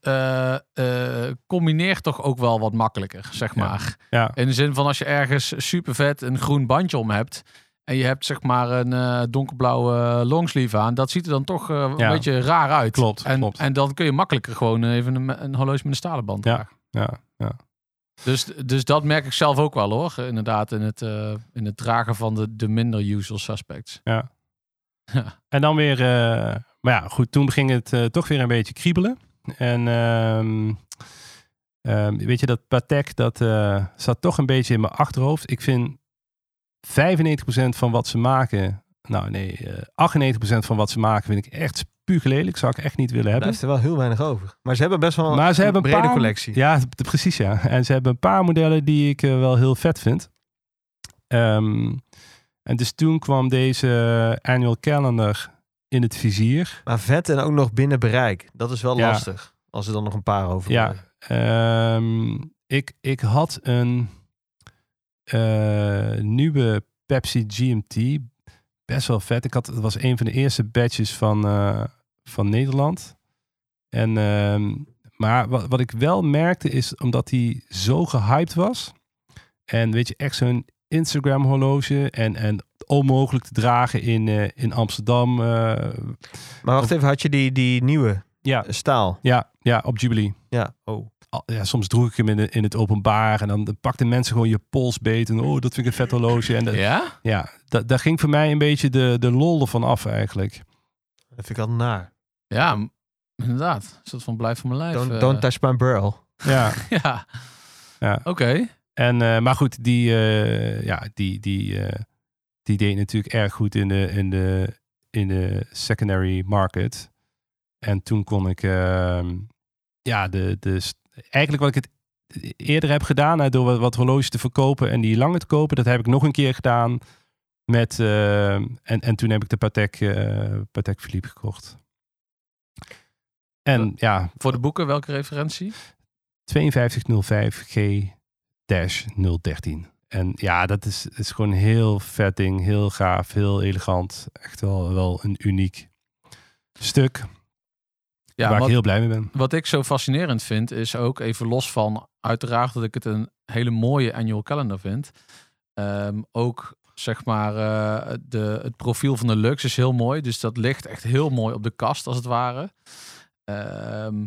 combineert toch ook wel wat makkelijker, zeg Ja. maar. Ja, In de zin van als je ergens super vet een groen bandje om hebt. En je hebt zeg maar een eh, donkerblauwe longsleeve aan. Dat ziet er dan toch eh, een beetje raar uit. Klopt, En, klopt. en dan kun je makkelijker gewoon even een, een horloge met een stalen band Ja. dragen. ja, ja. Dus, dus dat merk ik zelf ook wel hoor. Inderdaad, in het, eh, in het dragen van de, de minder usual suspects. Ja. *laughs* Ja. En dan weer, eh, maar ja, goed, toen ging het eh, toch weer een beetje kriebelen. En ehm, ehm, weet je, dat Patek, dat eh, zat toch een beetje in mijn achterhoofd. Ik vind 95% van wat ze maken, nou nee, eh 98% van wat ze maken vind ik echt spuuglelijk. Zou ik echt niet willen Daar hebben. is er wel heel weinig over. Maar ze hebben best wel Maar ze een hebben een brede paar- collectie. Ja, precies ja. En ze hebben een paar modellen die ik eh, wel heel vet vind. Ehm, en dus toen kwam deze annual calendar in het vizier. Maar vet en ook nog binnen bereik. Dat is wel Ja. lastig. Als er dan nog een paar over Ja. Ehm, ik, ik had een eh, nieuwe Pepsi GMT. Best wel vet. Ik had, het was een van de eerste badges van, eh, van Nederland. En, ehm, maar wat, wat ik wel merkte is, omdat hij zo gehyped was. En weet je, echt zo'n Instagram horloge. En, en onmogelijk te dragen in, eh, in Amsterdam. eh, Maar wacht even, had je die, die nieuwe ja, eh, staal? ja, ja, op Jubilee. Ja. Oh. Al- ja, soms droeg ik hem in, de- in het openbaar en dan pakten mensen gewoon je pols beet en oh, dat vind ik een vet horloge. En dat- ja, Ja? da- daar ging voor mij een beetje de, de lol ervan af eigenlijk. Dat vind ik altijd naar. Ja, inderdaad. Een soort van blijf van mijn lijf. Don't, eh. don't touch my burl. Ja, *laughs* Ja. Ja. Oké. en, eh, maar goed, die, eh, ja, die, die, eh, die deed natuurlijk erg goed in de, in de, in de secondary market. En toen kon ik, ehm, ja, de, de, eigenlijk wat ik het eerder heb gedaan, hè, door wat, wat horloges te verkopen en die langer te kopen, dat heb ik nog een keer gedaan met, eh, en, en toen heb ik de Patek, eh Patek Philippe gekocht. En ja, Voor de boeken, welke referentie? 5205G-013. En ja, dat is, is gewoon een heel vet ding, heel gaaf, heel elegant. Echt wel, wel een uniek stuk Ja, waar wat, ik heel blij mee ben. wat ik zo fascinerend vind, is ook even los van uiteraard dat ik het een hele mooie annual calendar vind. Ehm, ook zeg maar, eh, de, het profiel van de Lux is heel mooi. Dus dat ligt echt heel mooi op de kast, als het ware. Ehm,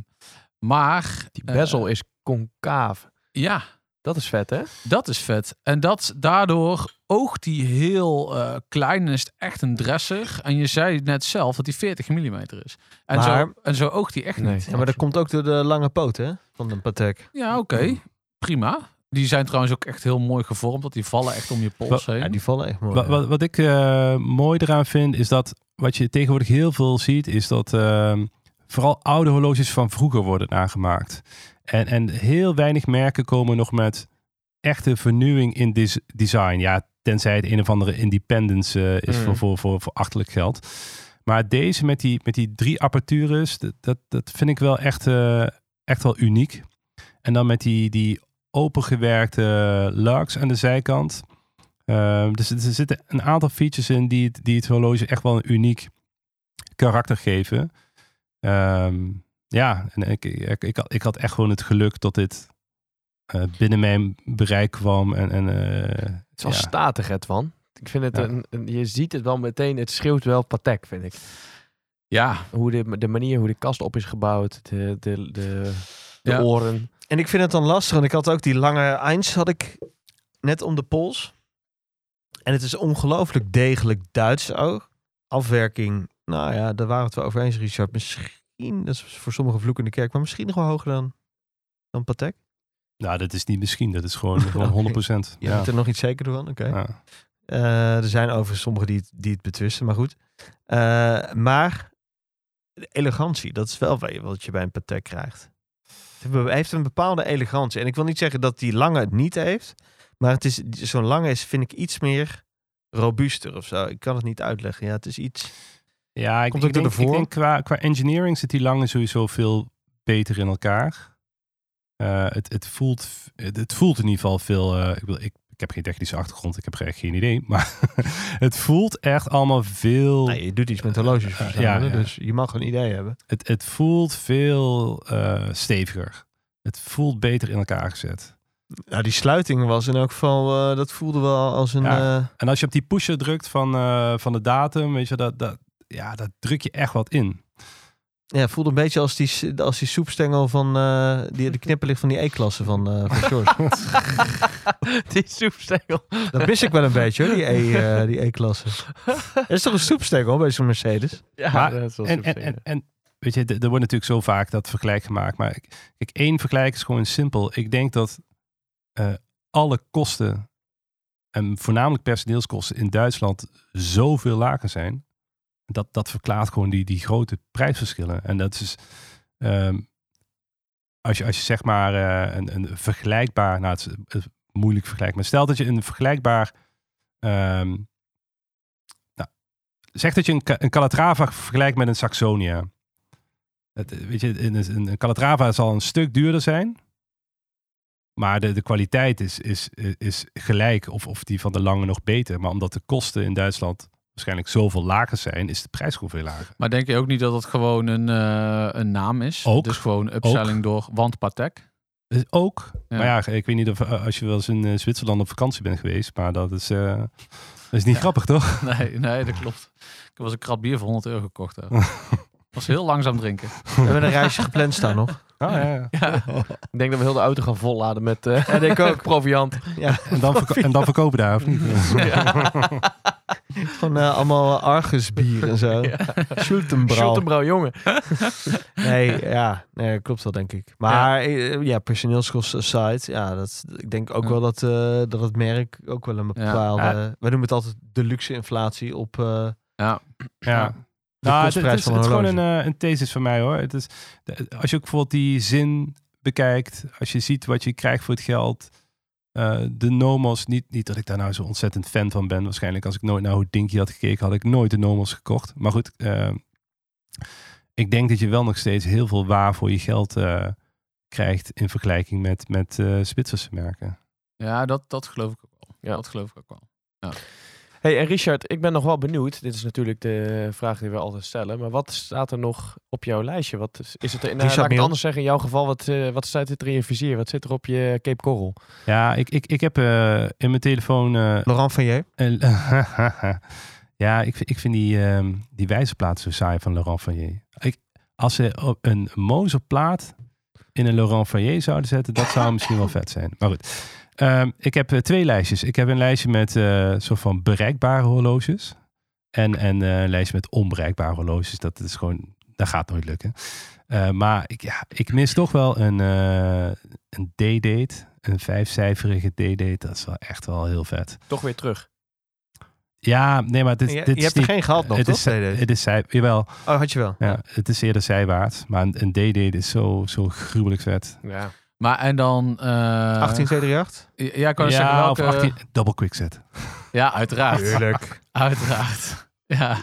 maar... Die eh, bezel is concaaf. ja, Dat is vet, hè? dat is vet. En dat, daardoor oogt die heel eh, klein en is het echt een dresser. En je zei net zelf dat die 40 mm is. En, Maar- zo, en zo oogt die echt Nee. niet. Ja, maar dat komt ook door de lange poot, hè? Van de Patek. Ja, oké. Prima. Die zijn trouwens ook echt heel mooi gevormd. Dat die vallen echt om je pols heen. Ja, die vallen echt mooi. Wat, wat ik eh, mooi eraan vind, is dat wat je tegenwoordig heel veel ziet, is dat ehm, vooral oude horloges van vroeger worden nagemaakt. En, en heel weinig merken komen nog met echte vernieuwing in des- design. Ja, tenzij het een of andere independence eh, is Mm. voor, voor, voor, voor achterlijk geld. Maar deze met die, met die drie apparatures, dat, dat, dat vind ik wel echt, eh, echt wel uniek. En dan met die, die opengewerkte lugs aan de zijkant. Ehm, dus er zitten een aantal features in die, die het horloge echt wel een uniek karakter geven. Ehm, ja, en ik, ik, ik, had, ik had echt gewoon het geluk dat dit eh, binnen mijn bereik kwam. En, en, eh, Het is wel ja. statig, het van. Ik vind het Ja. een, een- je ziet het wel meteen, het schreeuwt wel Patek, vind ik. Ja, Hoe de, de manier hoe de kast op is gebouwd, de, de, de, de Ja. oren. En ik vind het dan lastig, want ik had ook die lange Eins had ik net om de pols. En het is ongelooflijk degelijk Duits ook. Afwerking, nou ja, daar waren we het wel over eens, Richard. Misschien, dat is voor sommige vloeken in de kerk, maar misschien nog wel hoger dan, dan Patek. Nou, dat is niet misschien, dat is gewoon, *laughs* gewoon Oké. 100%. Je Ja. bent er nog iets zeker van? Oké. Ja. Eh, er zijn overigens sommigen die het, die het betwisten, maar goed. Eh, maar elegantie, dat is wel wat je- bij een Patek krijgt. Het heeft- heeft een bepaalde elegantie. En ik wil niet zeggen dat die lange het niet heeft. Maar het is, zo'n lange is, vind ik, iets meer robuuster of zo. Ik kan het niet uitleggen. Ja, het is iets... Ja, ik, Komt ik ook door denk, de ik denk qua, qua engineering zit die lange sowieso veel beter in elkaar. Eh, het, het, voelt, het, het voelt in ieder geval veel... eh, ik, wil, ik, ik heb geen technische achtergrond, ik heb echt geen idee. *laughs* Maar het voelt echt allemaal veel... Nee, je doet iets met horloges ja, ja. dus je mag een idee hebben. Het, het voelt veel eh, steviger. Het voelt beter in elkaar gezet. Nou, die sluiting was in elk geval... eh, dat voelde wel als een... Ja. eh, En als je op die pusher drukt van, eh, van de datum, weet je, dat, dat, ja, dat druk je echt wat in. Ja, het voelde een beetje als die, als die soepstengel van uh, die, de knipperlicht van die E-klasse van, uh, van *laughs* George. *laughs* die soepstengel. Dat mis ik wel een beetje hoor, die E- uh, die E-klasse. Er is toch een soepstengel bij zo'n Mercedes? Ja, Maar- dat is wel En, en, en, en weet je, er wordt natuurlijk zo vaak dat vergelijk gemaakt. Maar ik- kijk, één vergelijk is gewoon simpel. Ik denk dat eh, alle kosten, en voornamelijk personeelskosten in Duitsland, zoveel lager zijn. Dat, dat verklaart gewoon die, die grote prijsverschillen. En dat is, ehm, als, je, als je zeg maar eh, een, een vergelijkbaar, nou het moeilijk vergelijk, maar stel dat je een vergelijkbaar, ehm, nou, zeg dat je een, een Calatrava vergelijkt met een Saxonia. Weet je, een, een Calatrava zal een stuk duurder zijn. Maar de, de kwaliteit is, is, is gelijk of, of die van de lange nog beter. Maar omdat de kosten in Duitsland waarschijnlijk zoveel lager zijn, is de prijs gewoon veel lager. Maar denk je ook niet dat het gewoon een, eh, een naam is? Ook. Dus gewoon upselling door want Patek? Dus ook. Ja. Maar ja, ik weet niet of eh, als je wel eens in eh, Zwitserland op vakantie bent geweest, maar dat is, eh, dat is niet grappig, toch? *laughs* Nee, nee, dat klopt. Ik eens een krat bier voor 100 euro gekocht. *laughs* Was heel langzaam drinken. We hebben een reisje gepland staan nog. Ah, *laughs* ja, ja. Ja. Ik denk dat we heel de auto gaan volladen met eh Ja, denk ik ook. proviant. Ja, En, dan en dan verkopen daar, of niet? *laughs* gewoon eh, allemaal Argus bier en zo. *laughs* Schultenbrouw. Schultenbrouw, jongen. *laughs* Nee, ja, nee, klopt wel denk ik. Maar eh, ja, personeelskosten aside, ja, dat, ik denk ook Ja. wel dat, eh, dat het merk ook wel een bepaalde... Ja. Wij noemen het altijd de luxe inflatie op... eh, Ja. Ja. De Nou, het, is, van het is gewoon een, eh, een thesis van mij hoor. Het is, als je ook bijvoorbeeld die zin bekijkt, als je ziet wat je krijgt voor het geld. Eh, de Nomos, niet, niet dat ik daar nou zo ontzettend fan van ben. Waarschijnlijk als ik nooit naar hoe Dinky had gekeken, had ik nooit de Nomos gekocht. Maar goed, eh, ik denk dat je wel nog steeds heel veel waar voor je geld eh, krijgt in vergelijking met, met Zwitserse merken. Ja, dat, dat geloof ik ook wel. Ja. Dat geloof ik ook wel. Hey, en Richard, ik ben nog wel benieuwd. Dit is natuurlijk de vraag die we altijd stellen. Maar wat staat er nog op jouw lijstje? Wat is, is het er, nou, Richard laat ik het anders zeggen. In jouw geval, wat, eh, wat staat er in je vizier? Wat zit er op je Cape Coral? Ja, ik, ik, ik heb eh, in mijn telefoon eh, Laurent. *laughs* En- *laughs* ja, ik, vind- ik vind die, ehm die wijzerplaat zo saai van Laurent Faye. Ik, als ze op een Mozerplaat in een Laurent Faye zouden zetten, dat zou *laughs* misschien wel vet zijn. Maar goed, Ehm, ik heb eh, twee lijstjes. Ik heb een lijstje met eh soort van bereikbare horloges. En, en eh, een lijstje met onbereikbare horloges. Dat is gewoon, dat gaat nooit lukken. Eh, maar ik, ja, ik mis toch wel een, een D-date. Een vijfcijferige D-date. Dat is wel echt wel heel vet. Toch weer terug. Ja, nee, maar dit, Je, dit je is hebt er geen gehad nog, het toch? is, het is zij, jawel, Oh, had je wel. ja, het is eerder zijwaarts. Maar een, een DD is zo, zo gruwelijk vet. Ja. Maar en dan... eh 18238? Ja, ik kan ja, zeggen welke... of 18, double quickset. Ja, uiteraard. Tuurlijk. *laughs* Uiteraard. Ja.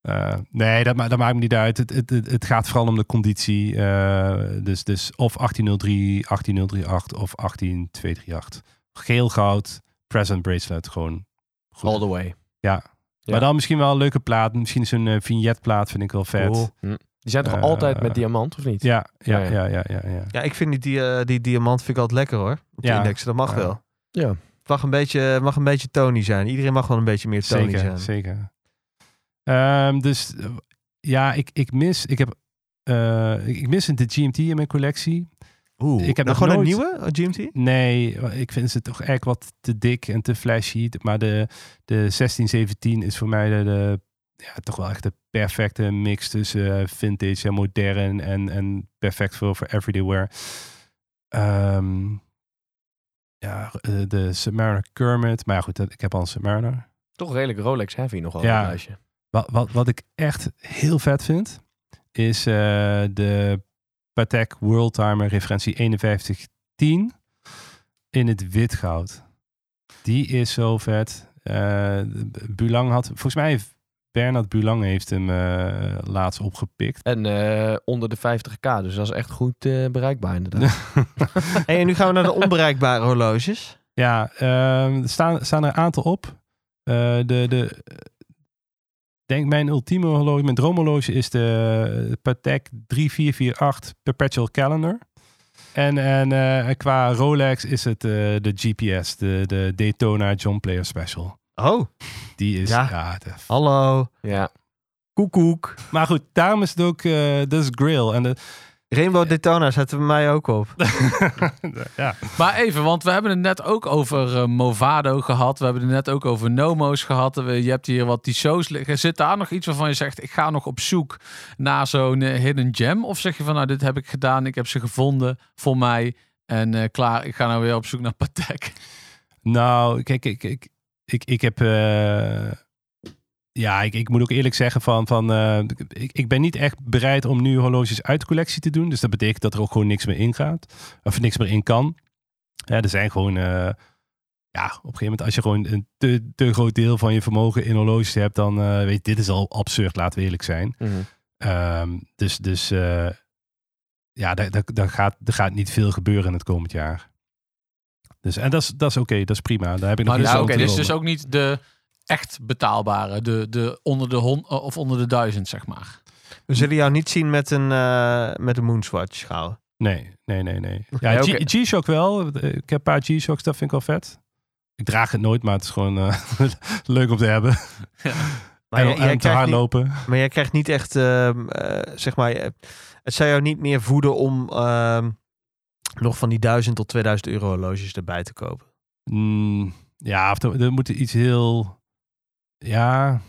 Eh, nee, dat, ma dat maakt me niet uit. Het, het, het, het gaat vooral om de conditie. eh, dus, dus of 1803, 18038 of 18238. Geel goud, present bracelet, gewoon goed. All the way. Ja. Ja. Maar dan misschien wel een leuke plaat. Misschien zo'n eh, vignetplaat vind ik wel vet. Cool. Die zijn toch Eh, altijd met diamant, of niet? Ja, ja, Ja, ja, ja. ja, ja, ja. Ja, ik vind die, die, die diamant vind ik altijd lekker hoor. Op de Ja. index, dat mag Ja. wel. Ja. Het mag een, beetje, mag een beetje Tony zijn. Iedereen mag wel een beetje meer Tony Zeker, zijn. zeker. Ehm, dus ja, ik, ik mis, ik heb, eh, ik mis de GMT in mijn collectie. Oeh, Ik heb nou, nog gewoon een nooit- nieuwe eh, GMT? Nee, ik vind ze toch echt wat te dik en te flashy. Maar de, de 1617 is voor mij de, de, ja, toch wel echt de perfecte mix tussen eh, vintage en modern en, en perfect voor, voor everyday wear. Ehm, ja, eh, de Submariner Kermit. Maar ja, goed, dat- ik heb al een Submariner. Toch redelijk Rolex heavy nogal Ja. ja. het lijstje. Wat, wat, wat ik echt heel vet vind, is eh, de Patek Worldtimer referentie 5110 in het wit goud. Die is zo vet. Eh, Bulang had, volgens mij Bernard Bulang heeft hem eh, laatst opgepikt. En eh, onder de 50k, dus dat is echt goed eh, bereikbaar inderdaad. *laughs* *laughs* Hey, en nu gaan we naar de onbereikbare horloges. Ja, ehm, er staan, staan er een aantal op. Eh, de, de, denk mijn ultieme horloge, mijn droomhorloge is de Patek 3448 Perpetual Calendar. En, en eh, qua Rolex is het eh, de GPS, de, de Daytona John Player Special. Oh, Die is, Ja. ja, de- hallo. ja. Koekoek. maar goed, daarom is het ook, eh dat is Grill. En de, Rainbow Daytona zetten we mij ook op. *laughs* ja. Maar even, want we hebben het net ook over eh, Movado gehad. We hebben het net ook over Nomo's gehad. We- Je hebt hier wat die shows liggen. Zit daar nog iets waarvan je zegt, ik ga nog op zoek naar zo'n eh, hidden gem? Of zeg je van, nou, dit heb ik gedaan. Ik heb ze gevonden voor mij. En eh, klaar, ik ga nou weer op zoek naar Patek. Nou, kijk, ik, ik, ik, ik heb. eh, ja, ik, ik moet ook eerlijk zeggen van, van eh, ik, ik ben niet echt bereid om nu horloges uit de collectie te doen. Dus dat betekent dat er ook gewoon niks meer in gaat. Of niks meer in kan. Ja, er zijn gewoon, eh, ja, op een gegeven moment als je gewoon een te, te groot deel van je vermogen in horloges hebt, dan weet je, dit is al absurd, laten we eerlijk zijn. Mhm. Ehm, dus dus ja, daar, daar, daar, gaat, er gaat niet veel gebeuren in het komend jaar. Dus, en dat is, dat is oké, dat is prima. Daar heb ik nog Maar niet dus, dit is rommelen. dus ook niet de echt betaalbare. De, de onder de hon of onder de duizend, zeg maar. We zullen jou niet zien met een, eh met een Moonswatch gauw. Nee, nee, nee, nee. Oké, Ja, oké. G-Shock wel. Ik heb een paar G-Shocks, dat vind ik wel vet. Ik draag het nooit, maar het is gewoon eh, *laughs* leuk om te hebben. Maar, en, jij, en jij te niet, maar jij krijgt niet echt, ehm, eh, zeg maar, eh, het zou jou niet meer voeden om ehm, nog van die 1000 tot 2000 euro horloges erbij te kopen. Mm, ja, of er, er moet iets heel... Ja,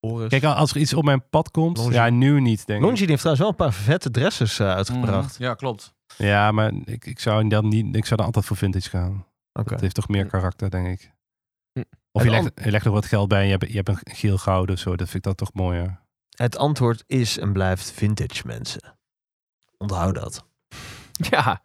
Horus. kijk, als er iets op mijn pad komt... Ja, nu niet, denk ik. Longines heeft trouwens wel een paar vette dresses eh, uitgebracht. Ja, klopt. Ja, maar ik, ik zou dan niet... Ik zou dan altijd voor vintage gaan. Oké. Het heeft toch meer karakter, denk ik. Hm. Of je legt, je legt nog wat geld bij en je hebt, je hebt een geel gouden of zo. Dat vind ik dan toch mooier. Het antwoord is en blijft vintage, mensen. Onthoud dat. Ja,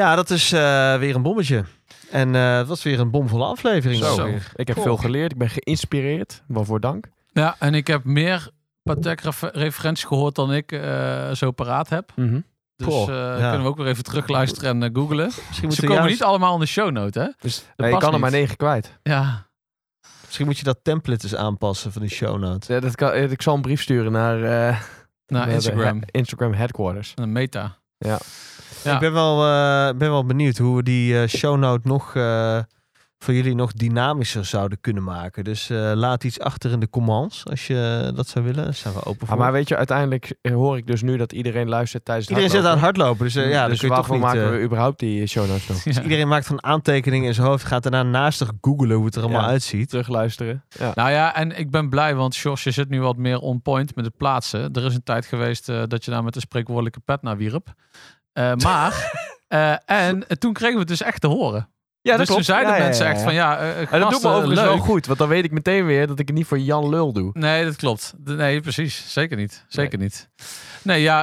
Ja, dat is eh, weer een bommetje. En eh, het was weer een bomvolle aflevering. zo. Ik heb Cool. veel geleerd. Ik ben geïnspireerd. Waarvoor dank. Ja, en ik heb meer Patek-referenties gehoord dan ik eh, zo paraat heb. Mhm. Dus Goh, eh, ja. kunnen we ook weer even terugluisteren en googlen. Misschien Ze moeten komen juist- niet allemaal in de show note, hè? Dus Dat nee, je kan er maar negen kwijt. Ja. Misschien moet je dat template eens aanpassen van die show notes. Ja, dat kan, ik zal een brief sturen naar, eh, Naar de Instagram. Instagram headquarters. Een meta. Ja. Ik ben wel, eh, ben wel benieuwd hoe we die eh, show note nog eh, voor jullie nog dynamischer zouden kunnen maken. Dus eh, laat iets achter in de commands als je dat zou willen. Daar zijn we open voor. Ah, maar weet je, uiteindelijk hoor ik dus nu dat iedereen luistert tijdens het iedereen zit aan het hardlopen. hardlopen, dus ja, dan dus kun je toch waarvoor niet... maken eh, we überhaupt die show notes nog? Ja. *laughs* Iedereen maakt van aantekeningen in zijn hoofd, gaat daarna naastig googlen hoe het er allemaal Ja. uitziet. Terugluisteren. Ja. Nou ja, en ik ben blij, want Jos, je zit nu wat meer on point met het plaatsen. Er is een tijd geweest eh, dat je daar met een spreekwoordelijke pet naar wierp. Eh, maar, *laughs* eh, en toen kregen we het dus echt te horen. Ja, dus toen zeiden Ja, mensen ja, echt van ja, eh, En dat doet me overigens leuk. wel goed, want dan weet ik meteen weer dat ik het niet voor Jan Lul doe. Nee, dat klopt. Nee, precies. Zeker niet. Zeker niet. Nee, ja,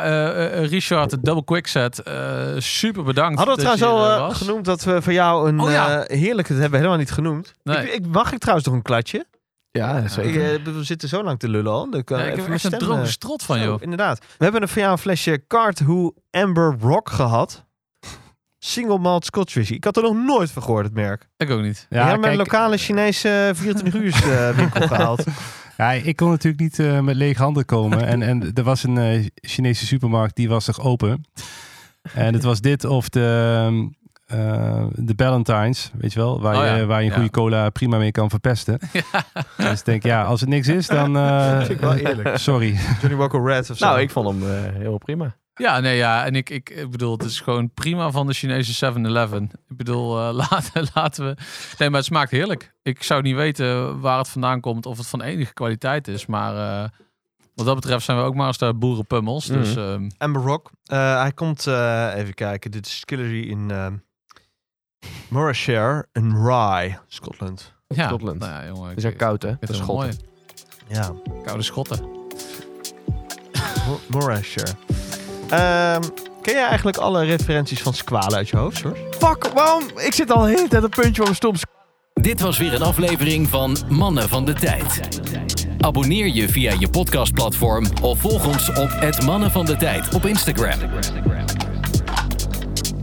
Richard, de double quick set. eh, super bedankt. Hadden we trouwens al genoemd dat we voor jou een Oh, heerlijke... Dat hebben we helemaal niet genoemd. Nee. Ik, ik, mag ik trouwens nog een klatje? Ja, Ik, eh, we zitten zo lang te lullen al. Dan kan Ja, ik even heb mijn echt een droge eh, strot van, joh. Inderdaad. We hebben een voor jou een flesje Cart Who Amber Rock gehad. Single malt Scotch whisky. Ik had er nog nooit van gehoord, het merk. Ik ook niet. Ja, met een lokale Chinese 24 *laughs* uur eh, winkel gehaald. Ja, ik kon natuurlijk niet eh, met lege handen komen. en, en er was een eh, Chinese supermarkt, die was nog open. En het was dit of de, eh, de Ballantines, weet je wel? Waar, Oh ja, je, waar je een ja. goede cola prima mee kan verpesten. *laughs* Dus ik denk, ja, als het niks is, dan... eh, *laughs* Vind ik wel eerlijk. Sorry. Johnny Walker Red of zo. Nou, ik vond hem eh, heel prima. Ja, nee, ja. En ik, ik, ik bedoel, het is gewoon prima van de Chinese 7-Eleven. Ik bedoel, eh, *laughs* laten, laten we... Nee, maar het smaakt heerlijk. Ik zou niet weten waar het vandaan komt, of het van enige kwaliteit is. Maar eh, wat dat betreft zijn we ook maar eens de boerenpummels. Dus Mhm. ehm, Amber Rock. Eh, hij komt, eh, even kijken, de distillery in uh, Morayshire in Rye, Scotland. ja. Scotland. Nou ja, jongen. Het is er koud, hè? is het Schotten. mooi. Ja, Koude schotten. Mo- Morayshire. Ehm, ken jij eigenlijk alle referenties van squalen uit je hoofd, hoor? Fuck, waarom? Ik zit al de hele tijd een puntje van mijn stom. Dit was weer een aflevering van Mannen van de Tijd. Abonneer je via je podcastplatform of volg ons op het Mannen van de Tijd op Instagram.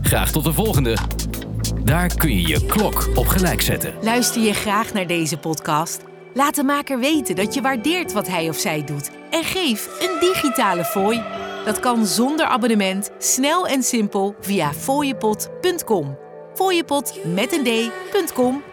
Graag tot de volgende. Daar kun je je klok op gelijk zetten. Luister je graag naar deze podcast? Laat de maker weten dat je waardeert wat hij of zij doet en geef een digitale fooi. Dat kan zonder abonnement, snel en simpel via fooiepot.com. Fooiepot met een d.com